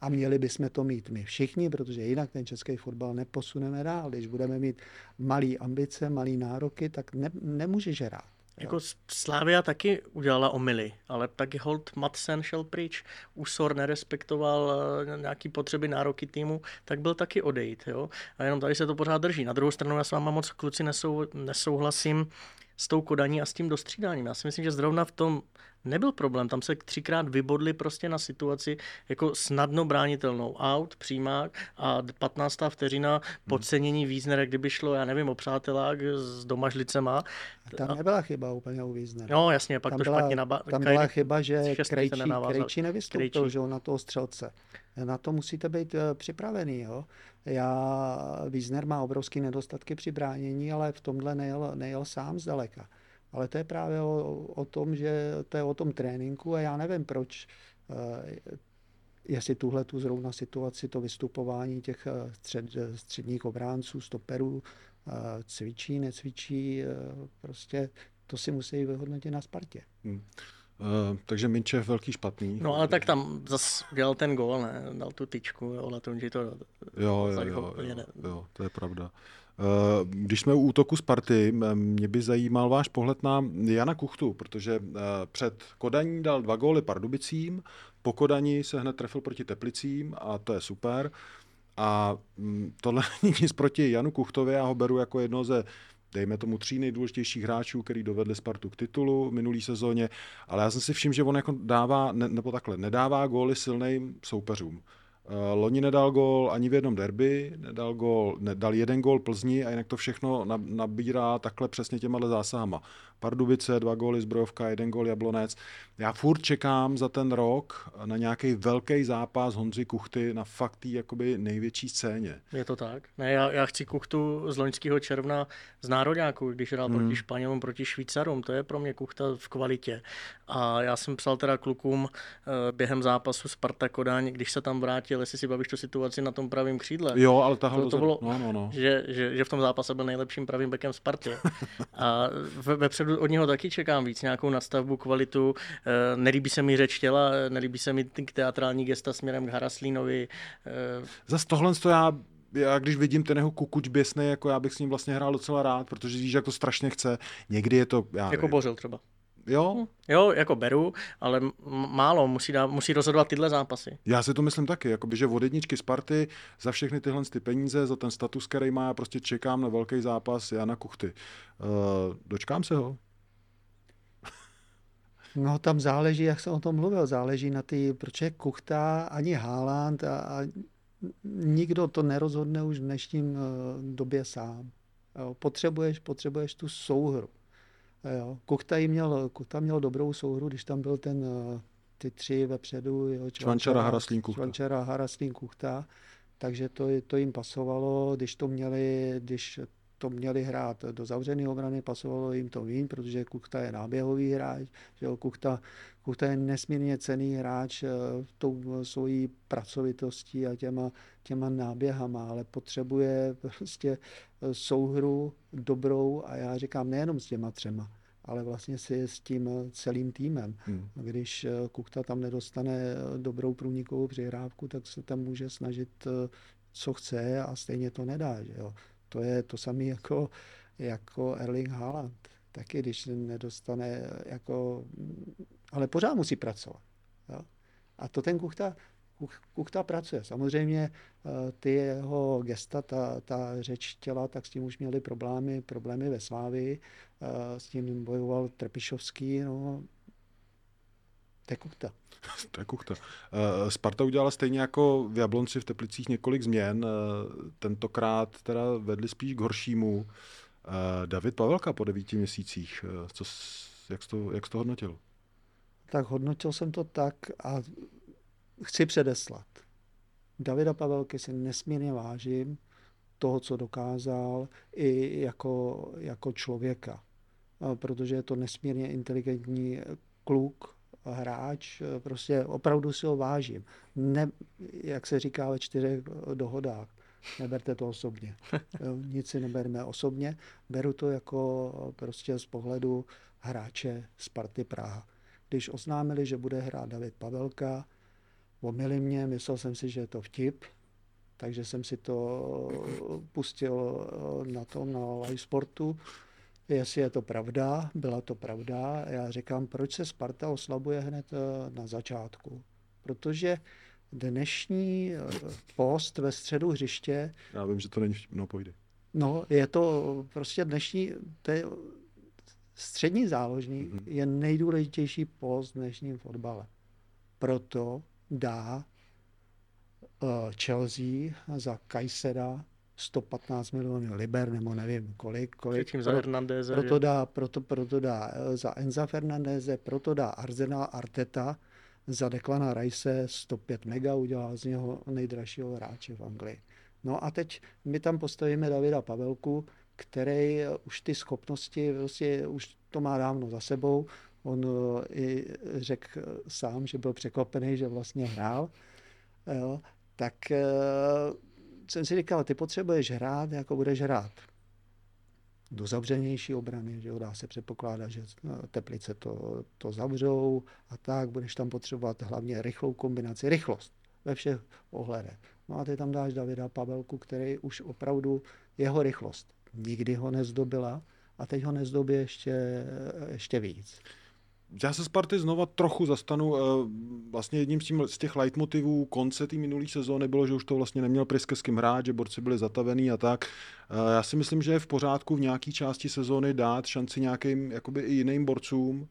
a měli bychom to mít my všichni, protože jinak ten český fotbal neposuneme dál. Když budeme mít malý ambice, malý nároky, tak ne, nemůžeš hrát. Jako Slávia taky udělala omily, ale taky Holt Madsen šel pryč, Usor nerespektoval eh, nějaký potřeby nároky týmu, tak byl taky odejít. Jo? A jenom tady se to pořád drží. Na druhou stranu já s váma moc kluci nesou, nesouhlasím s tou kodaní a s tím dostřídáním. Já si myslím, že zrovna v tom nebyl problém. Tam se třikrát vybodli prostě na situaci jako snadno bránitelnou. Out, přímák a 15. vteřina podcenění Víznera, kdyby šlo, já nevím, o přátelák s domažlicema. Tam nebyla chyba úplně u Víznera. No jasně, pak tam to byla, špatně naba... Tam byla chyba, že Krejčí, Krejčí nevystoupil Že na toho střelce. Na to musíte být eh, připravený. Jo? Já, Wiesner má obrovské nedostatky při bránění, ale v tomhle nejel, nejel sám zdaleka. Ale to je právě o, o tom, že to je o tom tréninku a já nevím, proč, eh, jestli tuhle tu zrovna situaci, to vystupování těch eh, střed, středních obránců, stoperů, cvičí, necvičí, prostě to si musí vyhodnotit na Spartě. Hmm. Uh, takže Minčev velký špatný. No ale tak tam zase dělal ten gól, ne? Dal tu tyčku, jo, Latunži to... Jo, jo, jo, jo, jo, to je pravda. Uh, když jsme u útoku Sparty, mě by zajímal váš pohled na Jana Kuchtu, protože uh, před Kodaní dal dva góly Pardubicím, po Kodani se hned trefil proti Teplicím a to je super. A um, tohle <laughs> není nic proti Janu Kuchtovi, já ho beru jako jedno ze dejme tomu tří nejdůležitějších hráčů, který dovedli Spartu k titulu v minulý sezóně, ale já jsem si všiml, že on jako dává, ne, nebo takhle, nedává góly silným soupeřům. Eh, loni nedal gól ani v jednom derby, nedal, gól, nedal jeden gól Plzni a jinak to všechno nabírá takhle přesně těma zásahama. Pardubice, dva góly Zbrojovka, jeden gól Jablonec. Já furt čekám za ten rok na nějaký velký zápas Honzy Kuchty na fakt tý jakoby největší scéně. Je to tak? Ne, já, já chci Kuchtu z loňského června z národňáku, když hrál hmm. proti Španělům, proti Švýcarům. To je pro mě Kuchta v kvalitě. A já jsem psal teda klukům eh, během zápasu Sparta Kodaň, když se tam vrátil, jestli si bavíš tu situaci na tom pravém křídle. Jo, ale tahle to, to bylo, no, no, no. Že, že, že, v tom zápase byl nejlepším pravým bekem Spartě. A vepředu od něho taky čekám víc, nějakou nadstavbu, kvalitu. Eh, nelíbí se mi řeč těla, nelíbí se mi teatrální gesta směrem k Haraslínovi. Eh. Zas tohle to já já když vidím ten jeho kukuč běsný, jako já bych s ním vlastně hrál docela rád, protože víš, jak to strašně chce. Někdy je to... Já jako bořil třeba. Jo? Jo, jako beru, ale málo, musí, dá, musí rozhodovat tyhle zápasy. Já si to myslím taky, jakoby, že od jedničky Sparty za všechny tyhle ty peníze, za ten status, který má, já prostě čekám na velký zápas Jana Kuchty. Uh, dočkám se ho. <laughs> No tam záleží, jak jsem o tom mluvil, záleží na ty, proč je Kuchta, ani Haaland a, a nikdo to nerozhodne už v dnešním uh, době sám. Jo, potřebuješ, potřebuješ tu souhru. Jo. Kuchta, měl, Kuchta měl dobrou souhru, když tam byl ten, uh, ty tři vepředu. Jo, Čvančara, Haraslín, Kuchta. Čvančara, Haraslín, Kuchta. Takže to, to jim pasovalo, když to měli, když to měli hrát do zavřené obrany, pasovalo jim to vín, protože Kuchta je náběhový hráč, že jo, Kuchta, Kuchta je nesmírně cený hráč tou svojí pracovitostí a těma, těma náběhama, ale potřebuje prostě souhru dobrou a já říkám nejenom s těma třema, ale vlastně si s tím celým týmem. Hmm. Když Kuchta tam nedostane dobrou průnikovou přihrávku, tak se tam může snažit co chce a stejně to nedá. Že jo. To je to samé jako, jako Erling Haaland. Taky, když nedostane jako... Ale pořád musí pracovat. Jo. A to ten Kuchta, Kuchta pracuje. Samozřejmě eh, ty jeho gesta, ta, ta řeč těla, tak s tím už měli problémy, problémy ve Slávi. Eh, s tím bojoval Trpišovský. No, to je Kuchta. <laughs> to je kuchta. Eh, Sparta udělala stejně jako v Jablonci v Teplicích několik změn. Tentokrát teda vedli spíš k horšímu. David Pavelka po devíti měsících. Co, jak, jsi to, jak jsi to hodnotil? Tak hodnotil jsem to tak a chci předeslat. Davida Pavelky si nesmírně vážím toho, co dokázal i jako, jako člověka, protože je to nesmírně inteligentní kluk, hráč, prostě opravdu si ho vážím. Ne, jak se říká ve čtyřech dohodách, neberte to osobně. <laughs> Nic si neberme osobně, beru to jako prostě z pohledu hráče Sparty Praha. Když oznámili, že bude hrát David Pavelka, omili mě, myslel jsem si, že je to vtip, takže jsem si to pustil na tom, na live sportu. Jestli je to pravda, byla to pravda. Já říkám, proč se Sparta oslabuje hned eh, na začátku. Protože dnešní eh, post ve středu hřiště... Já vím, že to není no pojde. No, je to prostě dnešní, to je střední záložník mm-hmm. je nejdůležitější post v dnešním fotbale. Proto dá uh, Chelsea za Kajseda 115 milionů liber, nebo nevím kolik. kolik Předtím za Hernandeze. Proto dá, proto, proto dá eh, za Enza Fernandeze, proto dá Arsenal Arteta za Declana Rice 105 mega, udělá z něho nejdražšího hráče v Anglii. No a teď my tam postavíme Davida Pavelku, který eh, už ty schopnosti, vlastně už to má dávno za sebou. On eh, i řekl sám, že byl překvapený, že vlastně hrál. Jo, tak jsem si říkal, ty potřebuješ hrát, jako budeš hrát. Do zavřenější obrany, že jo, dá se předpokládat, že no, teplice to, to zavřou a tak, budeš tam potřebovat hlavně rychlou kombinaci, rychlost ve všech ohledech. No a ty tam dáš Davida Pavelku, který už opravdu jeho rychlost nikdy ho nezdobila a teď ho nezdobí ještě, ještě víc. Já se Sparty znova trochu zastanu. Eh, vlastně jedním z, tím, z těch leitmotivů konce té minulé sezóny bylo, že už to vlastně neměl Priske s kým hrát, že borci byli zatavený a tak. Eh, já si myslím, že je v pořádku v nějaké části sezóny dát šanci nějakým jakoby i jiným borcům.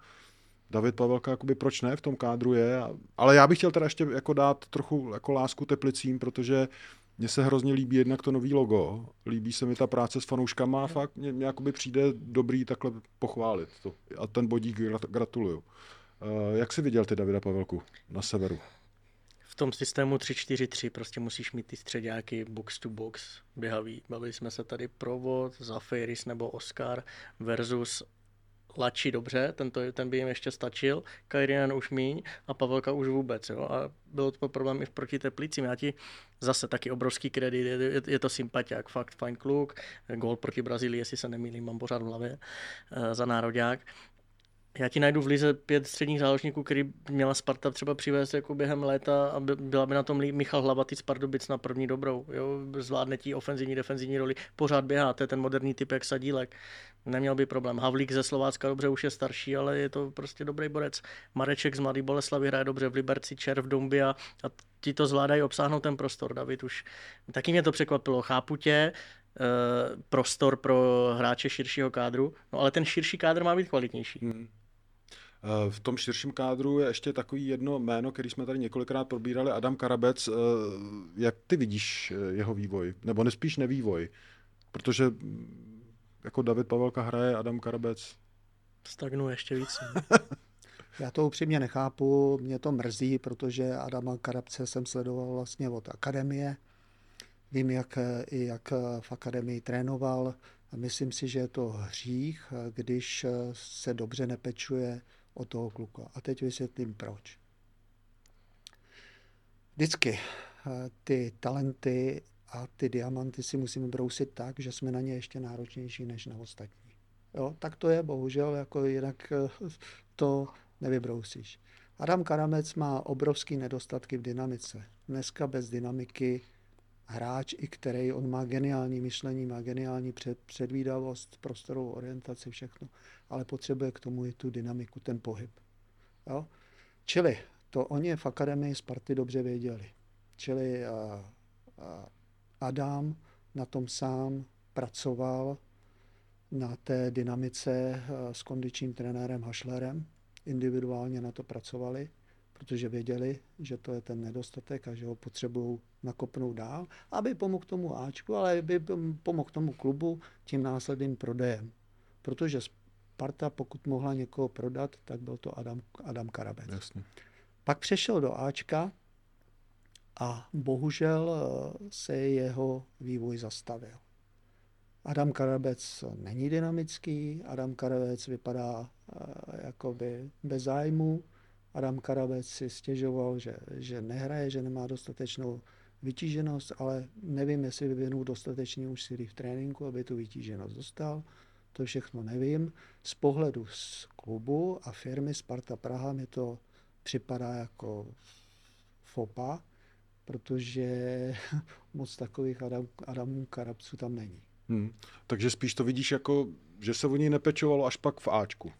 David Pavelka, jakoby proč ne, v tom kádru je. Ale já bych chtěl teda ještě jako dát trochu jako lásku Teplicím, protože mně se hrozně líbí jednak to nový logo, líbí se mi ta práce s fanouškama a fakt mě, mě jakoby přijde dobrý takhle pochválit to. A ten bodík gratuluju. Uh, jak jsi viděl ty Davida Pavelku na severu? V tom systému 3-4-3 prostě musíš mít ty středáky box to box běhavý. Bavili jsme se tady Provod, Zafiris nebo Oscar versus Lači dobře, ten, to, ten by jim ještě stačil, Kairinan už míň a Pavelka už vůbec. Jo? A bylo to problém i v proti Teplicím. Já ti zase taky obrovský kredit, je, je, je to sympatiák, fakt fajn kluk, gol proti Brazílii, jestli se nemýlím, mám pořád v hlavě uh, za národák já ti najdu v lize pět středních záložníků, který měla Sparta třeba přivést jako během léta a byla by na tom Michal Hlavatý z Pardubic na první dobrou. Jo? Zvládne ti ofenzivní, defenzivní roli, pořád běhá, to je ten moderní typ jak Sadílek. Neměl by problém. Havlík ze Slovácka dobře už je starší, ale je to prostě dobrý borec. Mareček z Mladý Boleslavy hraje dobře v Liberci, Červ, Dombia a ti to zvládají obsáhnout ten prostor. David už taky mě to překvapilo. Chápu tě, Uh, prostor pro hráče širšího kádru, no ale ten širší kádr má být kvalitnější. Hmm. V tom širším kádru je ještě takový jedno jméno, který jsme tady několikrát probírali, Adam Karabec. Eh, jak ty vidíš eh, jeho vývoj? Nebo nespíš nevývoj? Protože mm, jako David Pavelka hraje, Adam Karabec... Stagnuje ještě víc. <laughs> Já to upřímně nechápu, mě to mrzí, protože Adama Karabce jsem sledoval vlastně od akademie. Vím, jak, i jak v akademii trénoval, A myslím si, že je to hřích, když se dobře nepečuje o toho kluka. A teď vysvětlím proč. Vždycky eh, ty talenty a ty diamanty si musíme brousit tak, že jsme na ně ještě náročnější než na ostatní. Jo, tak to je, bohužel, jako jinak eh, to nevybrousíš. Adam Karamec má obrovský nedostatky v dynamice. Dneska bez dynamiky hráč, i který on má geniální myšlení, má geniální před, předvídavost, prostorovou orientaci, všechno, ale potřebuje k tomu i tu dynamiku, ten pohyb. Jo? Čili to oni v Akademii Sparty dobře věděli. Čili uh, uh, Adam na tom sám pracoval na té dynamice uh, s kondičním trenérem Hašlerem. Individuálně na to pracovali, protože věděli, že to je ten nedostatek a že ho potřebují nakopnout dál, aby pomohl tomu Ačku, ale aby pomohl tomu klubu tím následným prodejem. Protože Sparta, pokud mohla někoho prodat, tak byl to Adam, Adam Karabec. Jasně. Pak přešel do Ačka a bohužel eh, se jeho vývoj zastavil. Adam Karabec není dynamický, Adam Karabec vypadá uh, jakoby bez zájmu, Adam Karabec si stěžoval, že, že nehraje, že nemá dostatečnou vytíženost, ale nevím, jestli vyvinul dostatečně už síly v tréninku, aby tu vytíženost dostal. To všechno nevím. Z pohledu z klubu a firmy Sparta Praha mi to připadá jako fopa, protože <laughs> moc takových Adam, Adamů Karabců tam není. Hmm. Takže spíš to vidíš jako, že se o něj nepečovalo až pak v Ačku.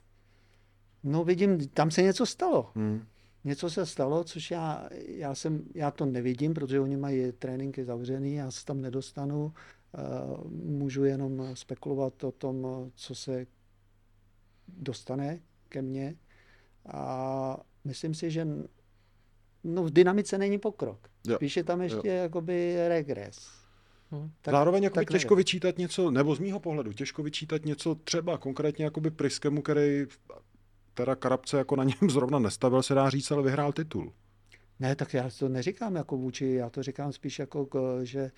No vidím, tam se něco stalo. Hmm. Něco se stalo, což já, já, jsem, já to nevidím, protože oni mají tréninky zavřený, já se tam nedostanu. Uh, můžu jenom spekulovat o tom, co se dostane ke mně. A myslím si, že no, v dynamice není pokrok. Jo. Spíš je tam ještě jo. jakoby regres. Hmm. Tak, Zároveň jakoby tak těžko nevím. vyčítat něco, nebo z mýho pohledu, těžko vyčítat něco třeba konkrétně jakoby Priskemu, který teda Karabce jako na něm <laughs> zrovna nestavil, se dá říct, ale vyhrál titul. Ne, tak já to neříkám jako vůči, já to říkám spíš jako, že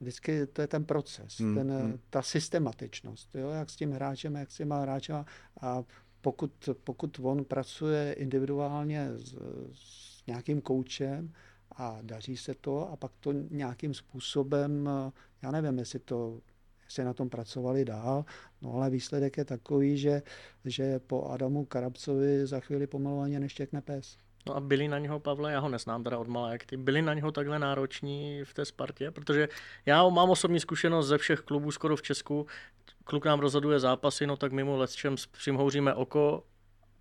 vždycky to je ten proces, hmm, ten, hmm. ta systematičnost, jo, jak s tím hráčem, jak s těma hráčem a pokud, pokud on pracuje individuálně s, s nějakým koučem a daří se to a pak to nějakým způsobem, já nevím, jestli to jestli na tom pracovali dál, no ale výsledek je takový, že, že po Adamu Karabcovi za chvíli pomalovaně neštěkne pes. No a byli na něho, Pavle, já ho neznám teda od malé, jak ty, byli na něho takhle nároční v té Spartě? Protože já mám osobní zkušenost ze všech klubů skoro v Česku. Kluk nám rozhoduje zápasy, no tak mimo lecčem přimhouříme oko,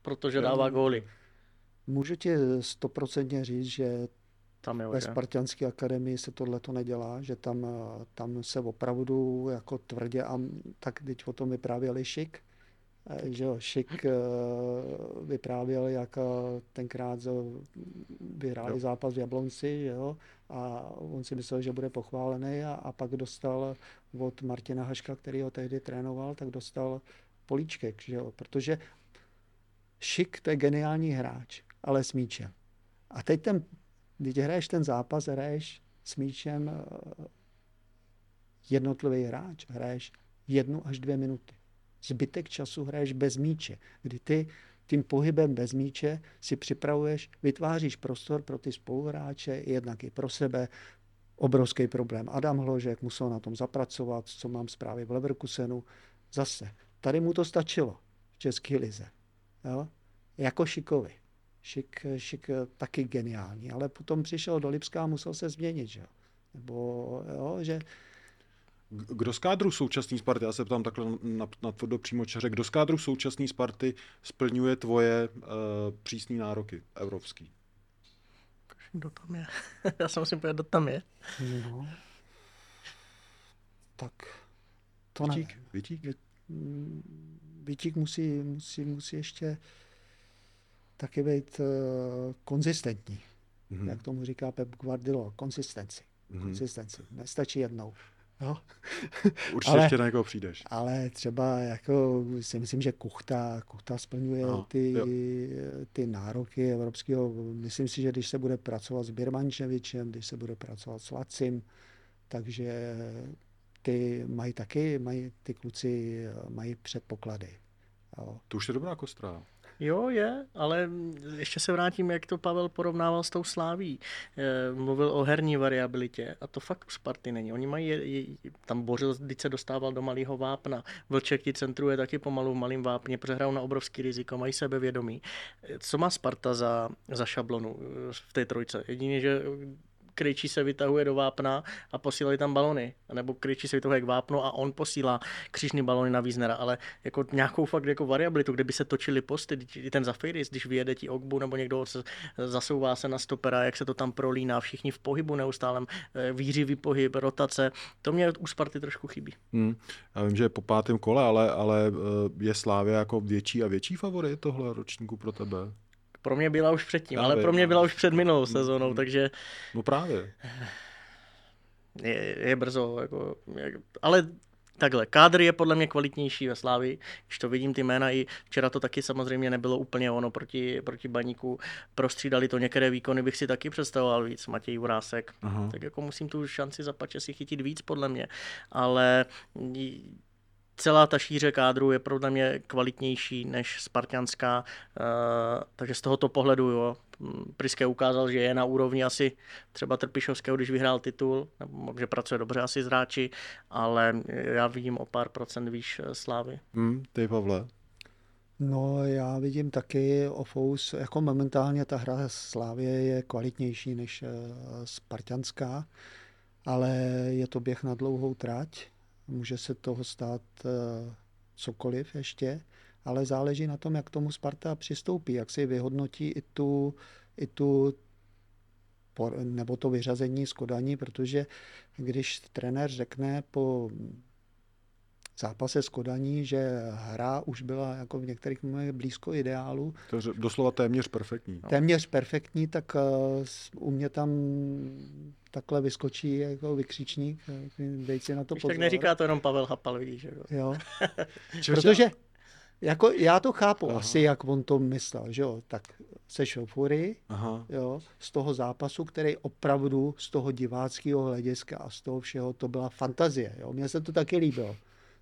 protože dává góly. Můžu ti stoprocentně říct, že tam je, ve Spartianské akademii se tohle to nedělá, že tam, tam se opravdu jako tvrdě, a tak teď o tom vyprávěli Šik, eh, že jo, Šik eh, vyprávěl, jak eh, tenkrát vyhráli jo. zápas v Jablonci, že jo, a on si myslel, že bude pochválený a, a pak dostal od Martina Haška, který ho tehdy trénoval, tak dostal políčkek, že jo, protože Šik to je geniální hráč, ale s míčem. A teď ten když hraješ ten zápas, hraješ s míčem eh, jednotlivý hráč, hraješ jednu až dvě minuty. Zbytek času hraješ bez míče, kdy ty tím pohybem bez míče si připravuješ, vytváříš prostor pro ty spoluhráče, jednak i pro sebe. Obrovský problém. Adam Hložek musel na tom zapracovat, co mám zprávy v Leverkusenu. Zase, tady mu to stačilo v České lize. Jo? Jako šikovi. Šik, šik taky geniální, ale potom přišel do Lipska a musel se změnit, že? Nebo, jo, že kdo z kádru současný Sparty, já se ptám takhle na, na tvrdo přímo čaře, kdo z kádru současný Sparty splňuje tvoje uh, přísné nároky evropský? Kdo tam je? <laughs> já se musím pojít, kdo tam je. No. Tak to Vytík, Vytík? Vytík musí, musí, musí ještě taky být uh, konzistentní. Mm-hmm. Jak tomu říká Pep Guardiola, konsistenci. Mm-hmm. Konsistenci. Nestačí jednou. Jo? <laughs> Určitě ale, ještě na někoho přijdeš. Ale třeba jako si myslím, že Kuchta, Kuchta splňuje no, ty, ty nároky evropského. Myslím si, že když se bude pracovat s Birmančevičem, když se bude pracovat s Lacim, takže ty mají taky, mají, ty kluci eh, mají předpoklady. Jo. To už je dobrá kostra. Jo, je, ale ještě se vrátím, jak to Pavel porovnával s tou sláví. Eh, mluvil o herní variabilitě a to fakt u Sparty není. Oni mají, je, je, tam Bořil, když se dostával do malého vápna. Vlček ti centruje taky pomalu v malém vápně, přehrál na obrovský riziko, mají sebevědomí. Eh, co má Sparta za, za šablonu eh, v té trojce? Jedině, že Krejčí se vytahuje do vápna a posílají tam balony. Nebo Krejčí se vytahuje k vápnu a on posílá křížní balony na Víznera. Ale jako nějakou fakt jako variabilitu, kde by se točily posty, ten Zafiris, když vyjede ti Ogbu nebo někdo se, zasouvá se na stopera, jak se to tam prolíná, všichni v pohybu neustálem, eh, výřivý pohyb, rotace. To mě u Sparty trošku chybí. Hmm. Já vím, že je po pátém kole, ale, ale eh, je Slávě jako větší a větší favorit tohle ročníku pro tebe? Pro mě byla už předtím, ale pro mě byla už před minulou mm, sezónou, mm. takže... No právě. Je, je brzo, jako, ale Takhle, kádr je podle mě kvalitnější ve Slávi, když to vidím ty jména i včera to taky samozřejmě nebylo úplně ono proti, proti baníku, prostřídali to některé výkony, bych si taky představoval víc, Matěj Urásek, Aha. tak jako musím tu šanci za si chytit víc podle mě, ale celá ta šíře kádru je podle mě kvalitnější než spartianská, uh, takže z tohoto pohledu jo, Priske ukázal, že je na úrovni asi třeba Trpišovského, když vyhrál titul, nebo že pracuje dobře asi s hráči, ale já vidím o pár procent výš eh, Slávy. Hmm, ty Pavle? No já vidím taky Ofous, jako momentálně ta hra Slávě je kvalitnější než uh, spartianská, ale je to běh na dlouhou trať může se toho stát eh, cokoliv ještě, ale záleží na tom, jak tomu Sparta přistoupí, jak si vyhodnotí i tu, i tu nebo to vyřazení z Kodaní, protože když trenér řekne po zápase s Kodaní, že hra už byla jako v některých momentech blízko ideálu. To je doslova téměř perfektní. No. Téměř perfektní, tak uh, u mě tam takhle vyskočí jako vykřičník, dej si na to pozor. tak neříká to jenom Pavel Hapal, vidíš. Jako. Jo. <laughs> Protože jako já to chápu Aha. asi, jak on to myslel, že jo, tak se šofury, jo, z toho zápasu, který opravdu z toho diváckého hlediska a z toho všeho, to byla fantazie, jo, mně se to taky líbilo.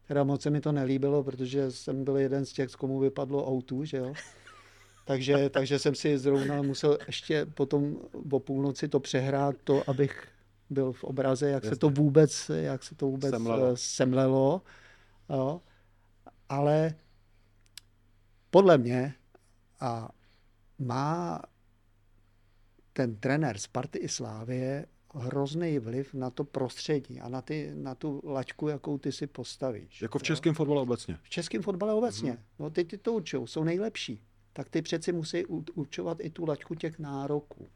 Teda moc se mi to nelíbilo, protože jsem byl jeden z těch, z komu vypadlo autu, že jo. <laughs> Takže, takže jsem si zrovna musel ještě potom o půlnoci to přehrát, to, abych byl v obraze, jak Jasně. se to vůbec, jak se to vůbec semlelo. Eh, semlelo. Jo. Ale podle mě a má ten trenér Sparty i Slávie hrozný vliv na to prostředí a na, ty, na tu laťku, jakou ty si postavíš. Jako v českém fotbale obecně? V českém fotbale obecně. Mm. No ty, ty to určují, jsou nejlepší. Tak ty přeci musí určovat i tu laťku těch nároků.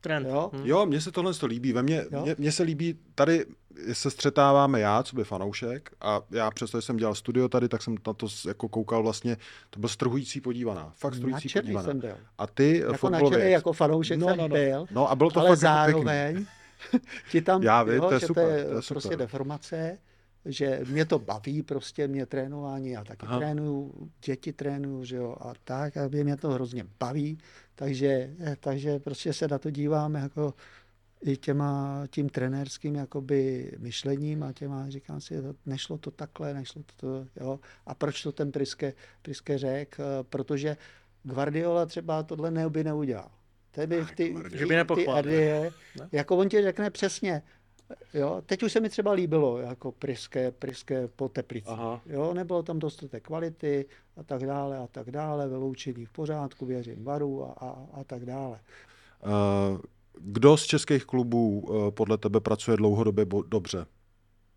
Trend. Jo, hmm. jo mně se tohle to líbí. Ve mně, mně, mně se líbí, tady se střetáváme já, co by fanoušek, a já přesto, že jsem dělal studio tady, tak jsem na to jako koukal vlastně, to byl strhující podívaná. Fakt strhující načený podívaná. jsem byl. A ty jako fotbalově... jako fanoušek no, jsem no, no. byl, no, a bylo to ale fakt zároveň jako <laughs> ti tam, já vím, jo, to je že super, to je, to je prostě super. deformace, že mě to baví prostě, mě trénování, já taky Aha. trénuju, děti trénuju, že jo, a tak, a mě to hrozně baví, takže, takže prostě se na to díváme jako i těma, tím trenérským jakoby myšlením a těma, říkám si, nešlo to takhle, nešlo to, jo, a proč to ten Priske, Priske řek, protože Guardiola třeba tohle ne, by neudělal. To by v ty, že by ty adie, jako on ti řekne přesně, Jo, teď už se mi třeba líbilo, jako Priske, Priske po Teplici. Aha. Jo, nebylo tam dostatek kvality a tak dále a tak dále, vyloučení v pořádku, věřím varu a, a, a tak dále. Uh, kdo z českých klubů uh, podle tebe pracuje dlouhodobě bo- dobře?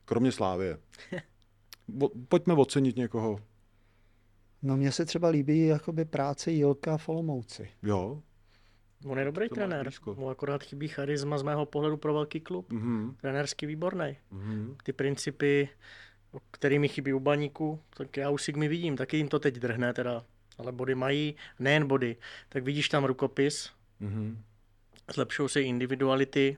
Kromě Slávie. <laughs> Pojďme ocenit někoho. No mně se třeba líbí jakoby práce Jilka v Olomouci. Jo, On je dobrý trenér, mu akorát chybí charisma z mého pohledu pro velký klub. Mm-hmm. Trenérsky výborný. Mm-hmm. Ty principy, který mi chybí u baníku, tak já už si mi vidím, taky jim to teď drhne teda. Ale body mají, nejen body, tak vidíš tam rukopis, mm-hmm. zlepšou se individuality,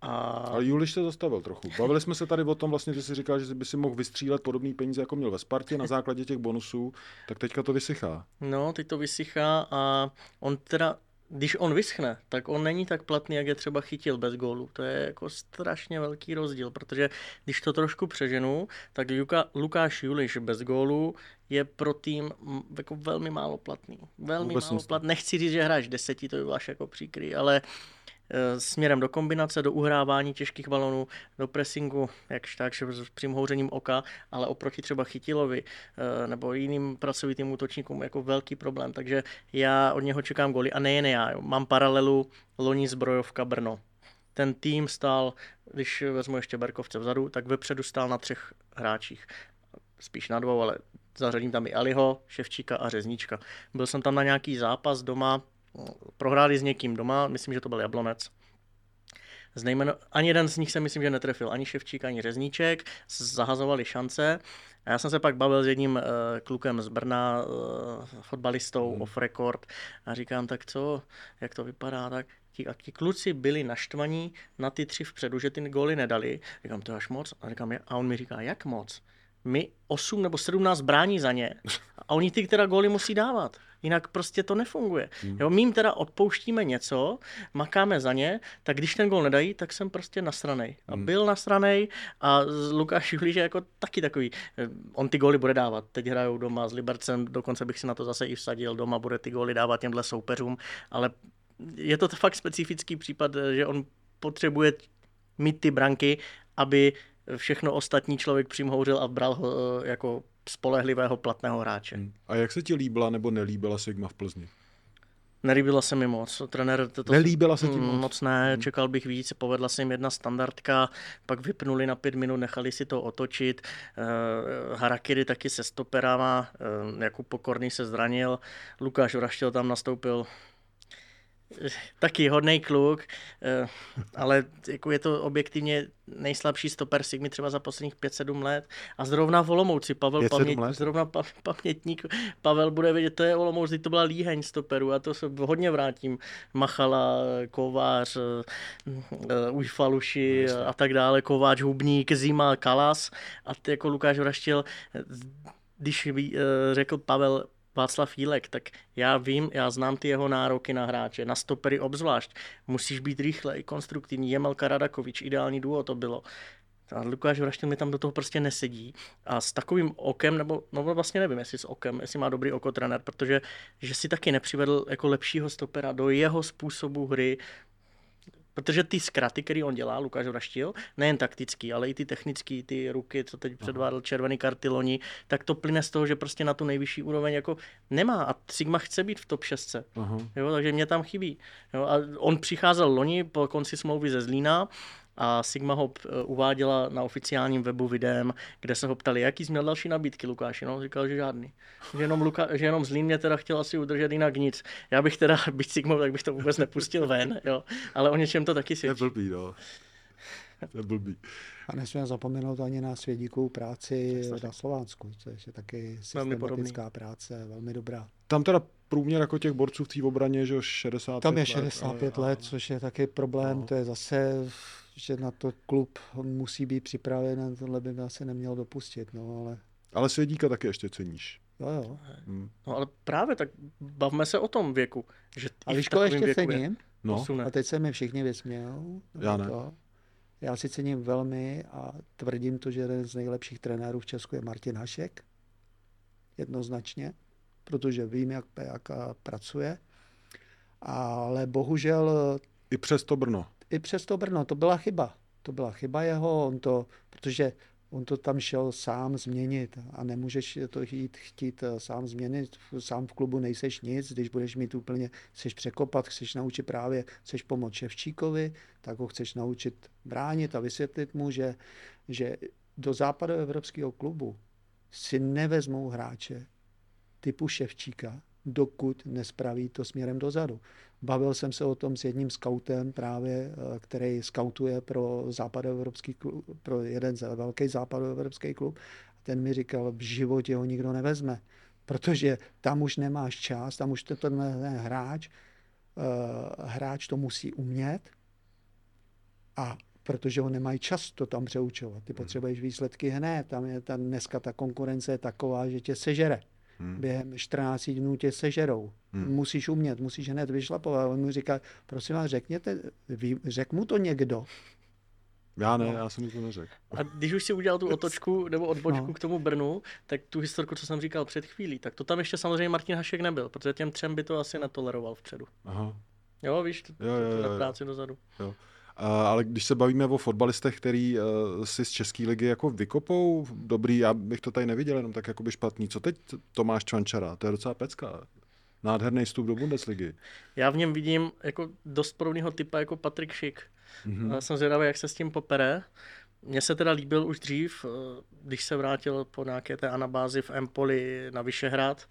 a... Ale Juliš se zastavil trochu. Bavili jsme se tady o tom vlastně, že si říkal, že by si mohl vystřílet podobný peníze, jako měl ve Spartě na základě těch bonusů, tak teďka to vysychá. No, teď to vysychá a on teda když on vyschne, tak on není tak platný, jak je třeba chytil bez gólu. To je jako strašně velký rozdíl, protože když to trošku přeženu, tak Luka, Lukáš Juliš bez gólu je pro tým jako velmi málo platný. Velmi Vůbec málo platný. Nechci říct, že hráš deseti, to by bylo až jako příkrý, ale Eh, směrem do kombinace, do uhrávání těžkých balonů, do pressingu, jakž tak, s přimhouřením oka, ale oproti třeba Chytilovi eh, nebo jiným pracovitým útočníkům jako velký problém. Takže já od něho čekám goly a nejen já. Mám paralelu loni zbrojovka Brno. Ten tým stál, když vezmu ještě Berkovce vzadu, tak vepředu stál na třech hráčích. Spíš na dvou, ale zařadím tam i Aliho, Ševčíka a Řezníčka. Byl jsem tam na nějaký zápas doma, prohráli s někým doma, myslím, že to byl Jablonec. Z nejmeno, ani jeden z nich se myslím, že netrefil, ani Ševčík, ani Řezníček, zahazovali šance. A já jsem se pak bavil s jedním uh, klukem z Brna, uh, fotbalistou hmm. off record a říkám, tak co, jak to vypadá, tak ti, a ti kluci byli naštvaní na ty tři vpředu, že ty góly nedali. Říkám, to je až moc. A, říkám, a on mi říká, jak moc? My 8 nebo 17 brání za ně a oni ty, která góly musí dávat. Jinak prostě to nefunguje. Hmm. Jo, my jim teda odpouštíme něco, makáme za ně, tak když ten gol nedají, tak jsem prostě nasranej. A hmm. byl nasranej a Lukáš Julíš je jako taky takový, eh, on ty góly bude dávat. Teď hrajou doma s Libercem, dokonce bych si na to zase i vsadil, doma bude ty góly dávat těmhle soupeřům, ale je to fakt specifický případ, eh, že on potřebuje mít ty branky, aby všechno ostatní člověk přimhouřil a bral ho eh, jako spolehlivého platného hráče. Hmm. A jak se ti líbila nebo nelíbila Sigma v Plzni? Nelíbila se mi moc. Trenér to, Nelíbila se ti mm, moc? Moc ne, hmm. čekal bych víc. Povedla se jim jedna standardka, pak vypnuli na pět minut, nechali si to otočit. Uh, Harakiri taky se stoperama, uh, Jakub Pokorný se zranil, Lukáš Vraštil tam nastoupil <laughs> taky hodný kluk, eh, ale jako je to objektivně nejslabší stoper Sigmy třeba za posledních 5-7 let. A zrovna v Olomouci, Pavel paměť, zrovna <laughs> pamětník, Pavel bude vědět, to je Olomouc, to byla líheň stoperu a to se hodně vrátím. Machala, Kovář, uh, Ujfaluši no, a tak dále, Kováč, Hubník, Zima, Kalas a ty jako Lukáš Vraštil, když uh, řekl Pavel, Václav Jílek, tak já vím, já znám ty jeho nároky na hráče, na stopery obzvlášť. Musíš být rychlej, konstruktivní. Jemelka Radakovič, ideální duo to bylo. A Lukáš Vraštil mi tam do toho prostě nesedí. A s takovým okem, nebo no vlastně nevím, jestli s okem, jestli má dobrý oko trenér, protože že si taky nepřivedl jako lepšího stopera do jeho způsobu hry, Protože ty zkraty, které on dělá, Lukáš Vraštil, nejen taktický, ale i ty technické, ty ruky, co teď předvádl červený karty loni, tak to plyne z toho, že prostě na tu nejvyšší úroveň jako nemá a Sigma chce být v top 6. Jo, takže mě tam chybí. Jo, a on přicházel loni po konci smlouvy ze Zlína a Sigma ho eh, uváděla na oficiálním webu videem, kde se ho ptali, jaký jsi měl další nabídky, Lukáš. No, říkal, že žádný. Že jenom, Luka, že jenom Zlín mě teda chtěl asi udržet jinak nic. Já bych teda, <laughs> být Sigma, tak bych to vůbec nepustil ven, jo. ale o něčem to taky svědčí. To je blbý, no. To je blbý. A nesmíme zapomenout ani na svědíkovou práci na Slovánsku, což je taky systematická práce, velmi dobrá. Tam teda průměr jako těch borců v té obraně, že 65 Tam je 65 let, let, což je taky problém, no. to je zase že na to klub musí být připraven, tohle by asi neměl dopustit, no ale... Ale Svědíka taky ještě ceníš. Jo, jo. Hmm. No ale právě tak bavme se o tom věku. Že a víš, koho ještě cením? No. A teď se mi všichni vysmějou. Já ne. To. Já si cením velmi a tvrdím to, že jeden z nejlepších trenérů v Česku je Martin Hašek. Jednoznačně, protože vím, jak, jak pracuje. Ale bohužel... I přes to Brno i přes to Brno, to byla chyba. To byla chyba jeho, on to, protože on to tam šel sám změnit a nemůžeš to jít, chtít eh, sám změnit. Sám v klubu nejseš nic, když budeš mít úplně, chceš překopat, chceš naučit právě, chceš pomoct Ševčíkovi, tak ho chceš naučit bránit a vysvětlit mu, že, že do evropského klubu si nevezmou hráče typu Ševčíka, dokud nespraví to směrem dozadu. Bavil jsem se o tom s jedním skautem právě, eh, který skautuje pro západoevropský klub, pro jeden z velký západoevropský klub. Ten mi říkal, v životě ho nikdo nevezme, protože tam už nemáš čas, tam už ten hráč, uh, hráč to musí umět a protože ho nemají čas to tam přeučovat. Ty hmm. potřebuješ výsledky hned, tam je ta, dneska ta konkurence je taková, že tě sežere. Hmm. Během 14 dnů tě sežerou. Hmm. Musíš umět, musíš hned vyšlapovat. On mu říká, prosím vás, řekněte, řek mu to někdo. Já ne, no. já jsem to neřekl. A když už si udělal tu otočku nebo odbočku no. k tomu Brnu, tak tu historku, co jsem říkal před chvílí, tak to tam ještě samozřejmě Martin Hašek nebyl, protože těm třem by to asi netoleroval vpředu. Aha. Jo, víš, to, jo, jo, jo, to, to práci dozadu. Jo. Ale když se bavíme o fotbalistech, který uh, si z České ligy jako vykopou, dobrý, já bych to tady neviděl, jenom tak jako by špatný. Co teď Tomáš Čvančara? To je docela pecka. Nádherný vstup do Bundesligy. Já v něm vidím jako dost podobného typa jako Patrik Šik. Mm-hmm. Já jsem zvědavý, jak se s tím popere. Mně se teda líbil už dřív, eh, když se vrátil po nějaké té anabázi v Empoli na Vyšehrad,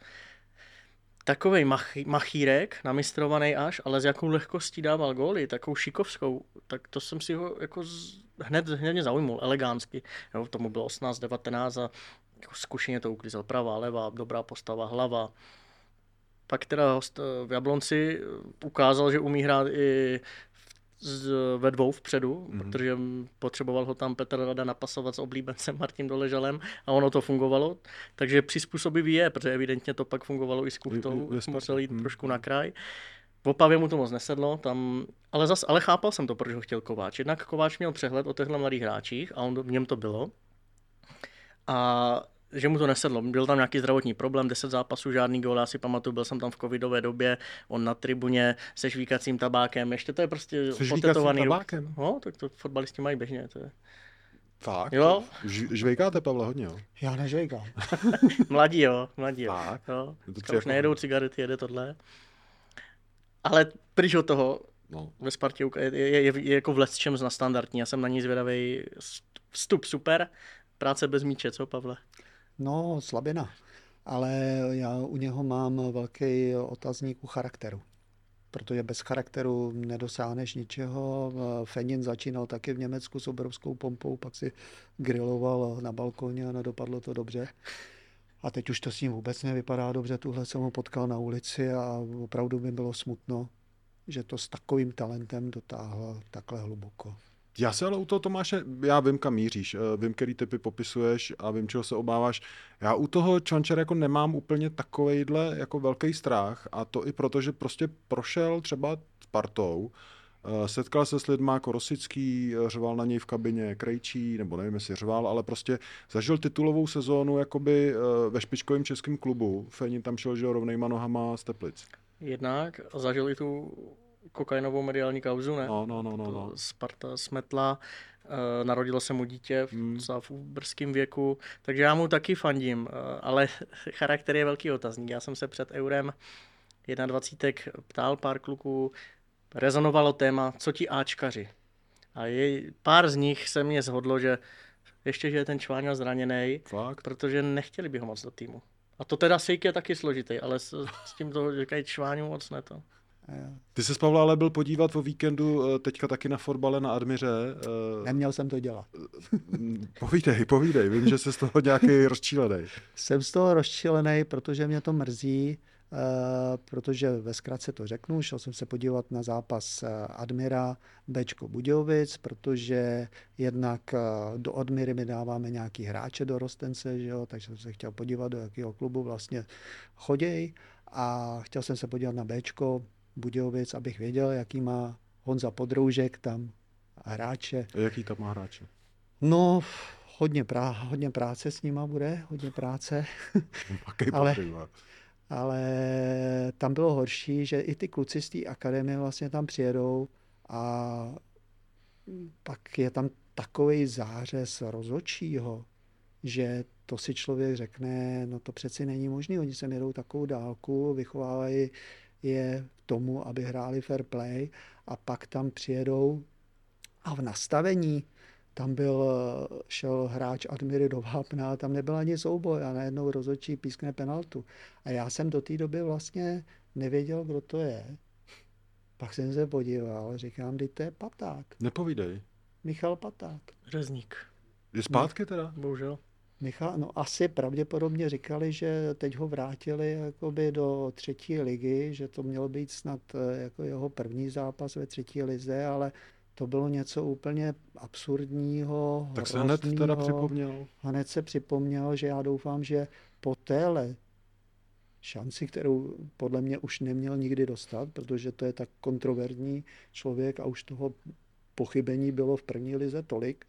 takovej mach, machírek, namistrovaný až, ale s jakou lehkostí dával góly, takovou šikovskou, tak to jsem si ho jako z, hned, hned mě zaujmul, elegánsky. Jo, tomu bylo 18, 19 a jako zkušeně to uklízel pravá, levá, dobrá postava, hlava. Pak teda host eh, v Jablonci ukázal, že umí hrát i z, ve dvou vpředu, mm-hmm. protože potřeboval ho tam Petr Rada napasovat s oblíbencem <laughs> Martin Doležalem a ono to fungovalo. Takže přizpůsobivý je, protože evidentně to pak fungovalo i s Kuchtou, musel jít mm-hmm. trošku na kraj. V Opavě mu to moc nesedlo, tam, ale, zas, ale chápal jsem to, proč ho chtěl Kováč. Jednak Kováč měl přehled o těchto mladých hráčích a on, v něm to bylo. A že mu to nesedlo. Byl tam nějaký zdravotní problém, 10 zápasů, žádný gól, já si pamatuju, byl jsem tam v covidové době, on na tribuně se žvíkacím tabákem, ještě to je prostě se otetovaný. tabákem? No, tak to fotbalisti mají běžně. To je... Fakt? Jo. Ž- žvejkáte, Pavle, hodně, jo? Já nežvejkám. <laughs> mladí, jo, mladí, jo. Fakt? jo. To už jako... nejedou cigarety, jede tohle. Ale pryč od toho, no. ve Spartě je, je, je, je jako v čem na standardní, já jsem na ní zvědavý. Vstup super, práce bez míče, co Pavle? No, slabina. Ale já u něho mám velký otazník u charakteru. Protože bez charakteru nedosáhneš ničeho. Fenin začínal taky v Německu s obrovskou pompou, pak si griloval na balkoně a nedopadlo to dobře. A teď už to s ním vůbec nevypadá dobře. Tuhle jsem ho potkal na ulici a opravdu by bylo smutno, že to s takovým talentem dotáhl takhle hluboko. Já se ale u toho Tomáše, já vím, kam míříš, eh, vím, který typy popisuješ a vím, čeho se obáváš. Já u toho Čvančera jako nemám úplně takovejhle jako velký strach a to i proto, že prostě prošel třeba Spartou, eh, setkal se s lidmi jako Rosický, eh, řval na něj v kabině Krejčí, nebo nevím, jestli řval, ale prostě zažil titulovou sezónu jakoby ve špičkovém českém klubu. Fenin tam šel, že rovnejma nohama z Teplic. Jednak zažil i tu kokainovou mediální kauzu, ne? No, no, no, no, no. Sparta smetla, uh, narodilo se mu dítě v, hmm. v brzkém věku, takže já mu taky fandím, uh, ale <laughs> charakter je velký otazník. Já jsem se před Eurem 21 ptal pár kluků, rezonovalo téma, co ti Ačkaři. A je, pár z nich se mě zhodlo, že ještě, že je ten čváňo zraněný, protože nechtěli by ho moc do týmu. A to teda Sejk je taky složitý, ale s, s tím to říkají čváňu moc ne to. Ty se Pavla ale byl podívat o víkendu eh, teďka taky na fotbale na Admiře. Eh, Neměl jsem to dělat. povídej, povídej, vím, že jsi z toho nějaký <laughs> rozčílený. Jsem z toho rozčílený, protože mě to mrzí, protože ve zkratce to řeknu, šel jsem se podívat na zápas Admira Bčko Budějovic, protože jednak do Admiry my dáváme nějaký hráče do Rostence, že jo, takže jsem se chtěl podívat, do jakého klubu vlastně choděj a chtěl jsem se podívat na Bčko, Budějovic, abych věděl, jaký má Honza Podroužek tam hráče. A jaký tam má hráče? No, hodně, prá, hodně práce s nima bude, hodně práce. ale, ale tam bylo horší, že i ty kluci z té akademie vlastně tam přijedou a pak je tam takový zářez rozočího, že to si člověk řekne, no to přeci není možné, oni sem jedou takovou dálku, vychovávají je tomu, aby hráli fair play a pak tam přijedou a v nastavení tam byl, šel hráč Admiry do Vápna a tam nebyl ani souboj a najednou rozhodčí pískne penaltu. A já jsem do té doby vlastně nevěděl, kdo to je. Pak jsem se podíval, říkám, teď to je Paták. Nepovídej. Michal Paták. Řezník. Je zpátky teda? Bohužel. Michal, no asi pravděpodobně říkali, že teď ho vrátili jakoby do třetí ligy, že to mělo být snad eh, jako jeho první zápas ve třetí lize, ale to bylo něco úplně absurdního. Tak se hned teda připomněl. Hned se připomněl, že já doufám, že po téhle šanci, kterou podle mě už neměl nikdy dostat, protože to je tak kontroverzní člověk a už toho pochybení bylo v první lize tolik,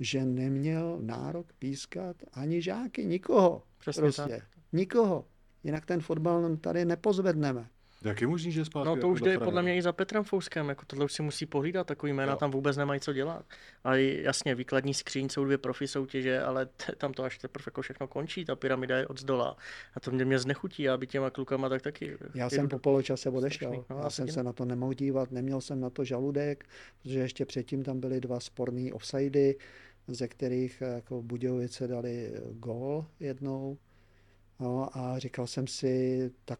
že neměl nárok pískat ani žáky, nikoho. Přesně prostě. tak. Nikoho. Jinak ten fotbal tady nepozvedneme. Jak je možný, že zpátky No to jako už jde podle mě i za Petrem Fouskem, jako tohle už si musí pohlídat, takový jména Jo. tam vůbec nemají co dělat. A jasně, výkladní skříň jsou dvě profi soutěže, ale t- tam to až teprve jako všechno končí, ta pyramida je od zdola. A to mě, mě znechutí, aby těma klukama tak taky. Já jsem po poločase odešel. No, Já jsem se na to nemohl dívat, neměl jsem na to žaludek, protože ještě předtím tam byly dva sporný offsidy, ze kterých eh, jako Budějovice dali eh, gól jednou. No a říkal jsem si, tak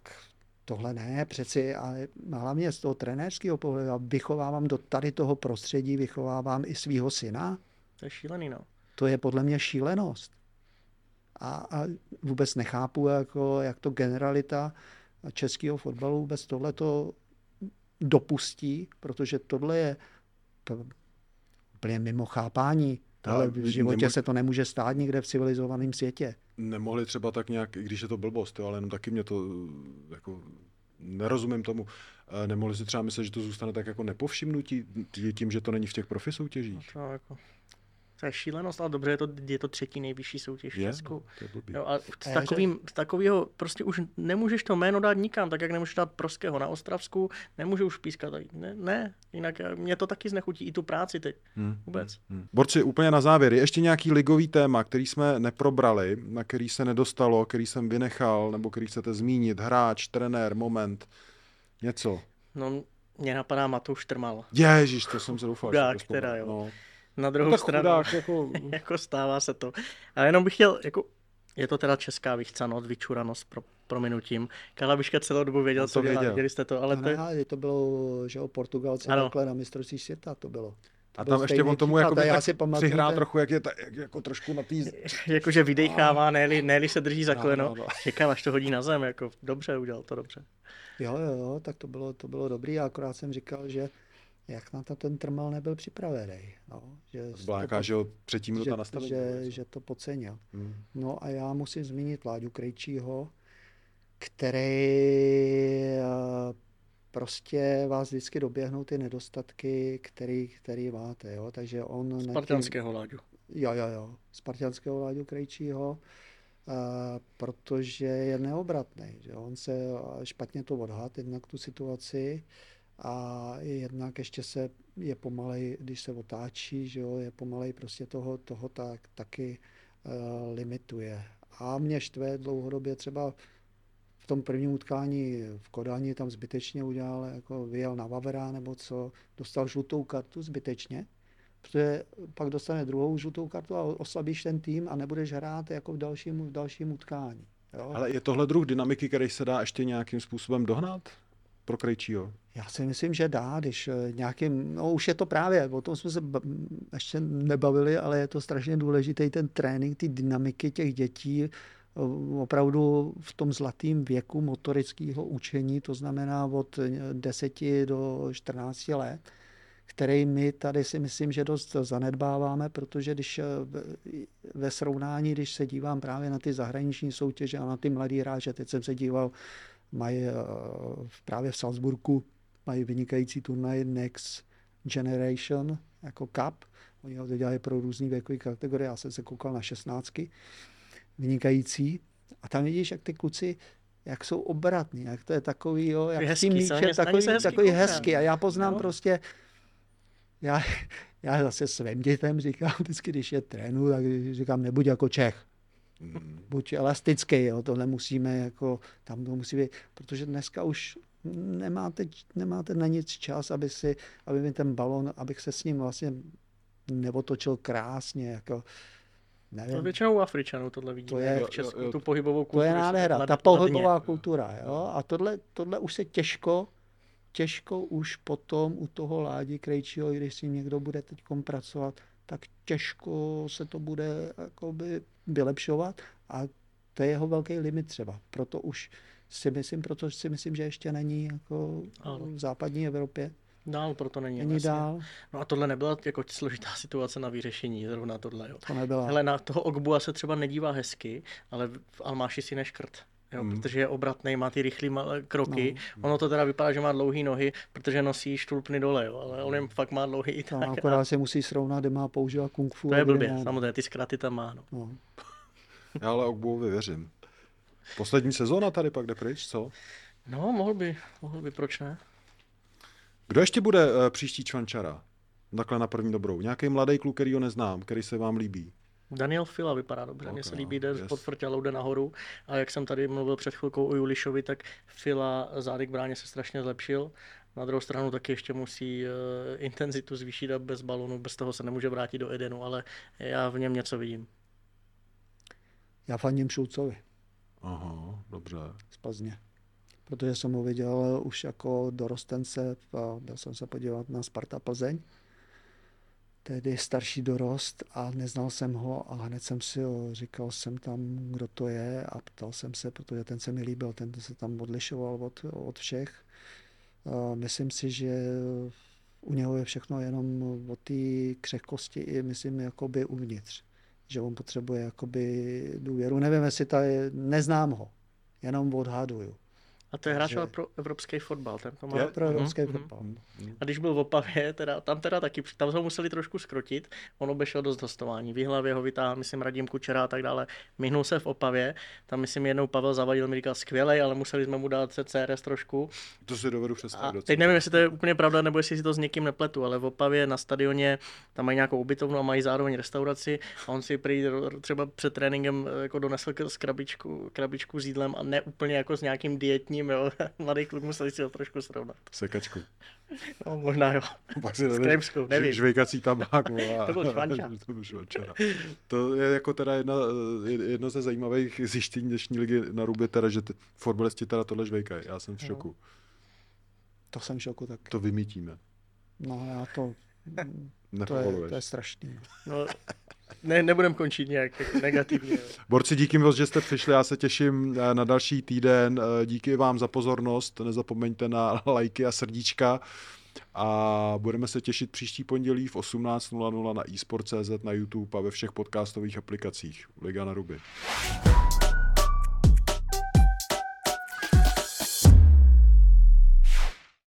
tohle ne, přeci, a hlavně z toho trenérského pohledu, já vychovávám do tady toho prostředí, vychovávám i svého syna, To je šílený, no. to je podle mě šílenost. A, a vůbec nechápu, jako, jak to generalita českého fotbalu vůbec tohleto dopustí, protože tohle je úplně mimo chápání. Tohle Ale v životě nemo- se to nemůže stát nikde v civilizovaném světě. Nemohli třeba tak nějak, i když je to blbost, jo, ale jenom taky mě to eh, jako nerozumím tomu. Eh, Nemohli si třeba myslet, že to zůstane tak jako nepovšimnutí tí- tím, že to není v těch profi soutěžích? To, jako, to je šílenost, ale dobře, je to, je to třetí nejvyšší soutěž v? Česku. Jo, a s takovým, s takovýho, prostě už nemůžeš to jméno dát nikam, tak jak nemůžeš dát Proského na Ostravsku, nemůžu už pískat. Ne, ne, jinak já- mě to taky znechutí i tu práci teď. Hmm. Vůbec. Hmm. Borci, úplně na závěr, je ještě nějaký ligový téma, který jsme neprobrali, na který se nedostalo, který jsem vynechal, nebo který chcete zmínit, hráč, trenér, moment, něco. No, mě napadá Matouš Trmal. Ježíš, to jsem se doufal. že Chudák teda, jo. No. Na druhou Tak stranu, chudák, jako, <laughs> jako stává se to. Ale jenom bych chtěl, jako, je to teda česká vychcanost, vyčuranost pro, prominutím. Kalabiška celou dobu věděl, On co to dělá, věděl. věděli jste to, ale Ale to je, ne, to bylo, že o Portugalci Ano. takhle na mistrovství světa to bylo. To a tam ještě on tomu jako já si pamatuju, přihrá ten- trochu, jak je ta, jak, jako trošku na té... <laughs> jakože vydechává, ne ne se drží za No, koleno. no, no. <laughs> Čekám, až to hodí na zem, jako dobře, udělal to dobře. Jo, jo, jo, tak to bylo, to bylo dobrý, a akorát jsem říkal, že jak na to ten Trmal nebyl připravený. No, že Byla to že třetí minuta že, nastavení. že, že to podcenil. Hmm. No a já musím zmínit Láďu Krejčího, který eh, prostě vás vždycky doběhnou ty nedostatky, který, který máte. Jo? Takže on... nad tím- Spartanského Láďu. Jo, jo, jo. Spartianského Láďu Krejčího, eh, protože je neobratný. Že? On se eh, špatně to odhad, jednak tu situaci a jednak ještě se je pomalej, když se otáčí, že jo, je pomalej prostě toho, toho tak, taky uh, limituje. A mě štve dlouhodobě třeba v tom prvním utkání v Kodani tam zbytečně udělal, jako vyjel na Vavera nebo co, dostal žlutou kartu zbytečně, protože pak dostane druhou žlutou kartu a oslabíš ten tým a nebudeš hrát jako v dalším, v dalším utkání. Jo? Ale je tohle druh dynamiky, který se dá ještě nějakým způsobem dohnat? Pro Krejčího? Já si myslím, že dá, když eh, nějakým, no už je to právě, o tom jsme se ještě nebavili, ale je to strašně důležitý ten trénink, ty dynamiky těch dětí, eh, opravdu v tom zlatém věku motorického učení, to znamená od eh, 10 do 14 let, který my tady si myslím, že dost zanedbáváme, protože když eh, ve- ve srovnání, když se dívám právě na ty zahraniční soutěže a na ty mladý hráče, teď jsem se díval, mají eh, právě v Salzburgu, mají vynikající turnaj Next Generation jako Cup. Oni ho to dělají pro různý věkové kategorie, já jsem se koukal na šestnáctky, vynikající. A tam vidíš, jak ty kluci, jak jsou obratní, jak to je takový, jo, jak Hezký, na ně takový, se hezky takový hezký. A já poznám Jo. prostě, já, <laughs> já zase svým dětem říkám vždycky, když je trénu, tak říkám, nebuď jako Čech Hmm. buď elastický, jo, to nemusíme jako, tam to musí být, protože dneska už nemáte, nemáte na nic čas, aby si, aby mi ten balon, abych se s ním vlastně neotočil krásně, jako, To nevím, většinou u Afričanů tohle vidíme, je- v Česku, jo, jo. tu pohybovou to kulturu. je že se nádhera, ta pohybová kultura, jo, a tohle, tohle už se těžko, těžko už potom u toho Ládi Krejčího, i když si někdo bude teď pracovat, tak těžko se to bude jakoby vylepšovat a to je jeho velký limit třeba. Proto už si myslím, proto si myslím, že ještě není jako Ano. v západní Evropě. Dál proto není. Není jasně. dál, No a tohle nebyla jako složitá situace na vyřešení, zrovna tohle. Jo. to nebyla. Hele, na toho Ogbua se třeba nedívá hezky, ale v Almáši si neškrt. Jo, mm. protože je obratný, má ty rychlé kroky. No. Ono to teda vypadá, že má dlouhé nohy, protože nosí štulpny dole, jo, ale on jim fakt má dlouhý i tak. No, akorát se musí srovnat, kde má používat kung fu. To je blbě, má... samozřejmě, ty zkraty tam má. No. No. Já ale Ogbovi věřím. Poslední sezóna tady pak jde pryč, co? No, mohl by, mohl by, proč ne? Kdo ještě bude uh, příští čvančara? Takhle na první dobrou. Nějaký mladý kluk, který ho neznám, který se vám líbí. Daniel Fila vypadá dobře, okay, mně se líbí, jde yes. pod frťalou, jde nahoru. A jak jsem tady mluvil před chvilkou o Julišovi, tak Fila zády k bráně se strašně zlepšil. Na druhou stranu taky ještě musí uh, intenzitu zvýšit a bez balonu, bez toho se nemůže vrátit do Edenu, ale já v něm něco vidím. Já fandím Šulcovi. Aha, dobře. Z Plzně. Protože jsem ho viděl už jako dorostence, a byl jsem se podívat na Sparta Plzeň tedy starší dorost a neznal jsem ho a hned jsem si ho, říkal jsem tam, kdo to je a ptal jsem se, protože ten se mi líbil, ten se tam odlišoval od, od všech. A myslím si, že u něho je všechno jenom o té křehkosti i myslím jakoby uvnitř. Že on potřebuje jakoby důvěru. Nevím, jestli to je, neznám ho, jenom odhaduju. A to je hráč že... pro evropský fotbal. Ten to má... Je pro evropský mm-hmm. fotbal. A když byl v Opavě, teda, tam teda taky, tam ho museli trošku skrotit, on obešel dost hostování. V hlavě ho vytáhl, myslím, Radim Kučera a tak dále. Myhnul se v Opavě, tam myslím jednou Pavel Zavadil mi říkal skvělej, ale museli jsme mu dát CRS trošku. To si dovedu představit. teď nevím, jestli to je úplně pravda, nebo jestli si to s někým nepletu, ale v Opavě na stadioně tam mají nějakou ubytovnu a mají zároveň restauraci a on si prý třeba před tréninkem jako donesl krabičku, krabičku s jídlem a ne úplně jako s nějakým dietním ním, jo. <laughs> Mladý kluk musel si ho trošku srovnat. Sekačku. No, možná jo. Pak si S nevím. Žvejkací tabák. <laughs> to byl švanča. <laughs> to byl švanča. To je jako teda jedna, jedno ze zajímavých zjištění dnešní ligy na Rubě, teda, že fotbalisti teda tohle žvejkají. Já jsem v šoku. No. To jsem v šoku tak. To vymítíme. No já to... to, je, to je strašný. No, ne, nebudem končit nějak negativně. Borci, díky moc, že jste přišli, já se těším eh, na další týden. Eh, díky vám za pozornost, nezapomeňte na <laughs> lajky a srdíčka a budeme se těšit příští pondělí v 18.00 na eSport.cz, na YouTube a ve všech podcastových aplikacích. Liga na ruby.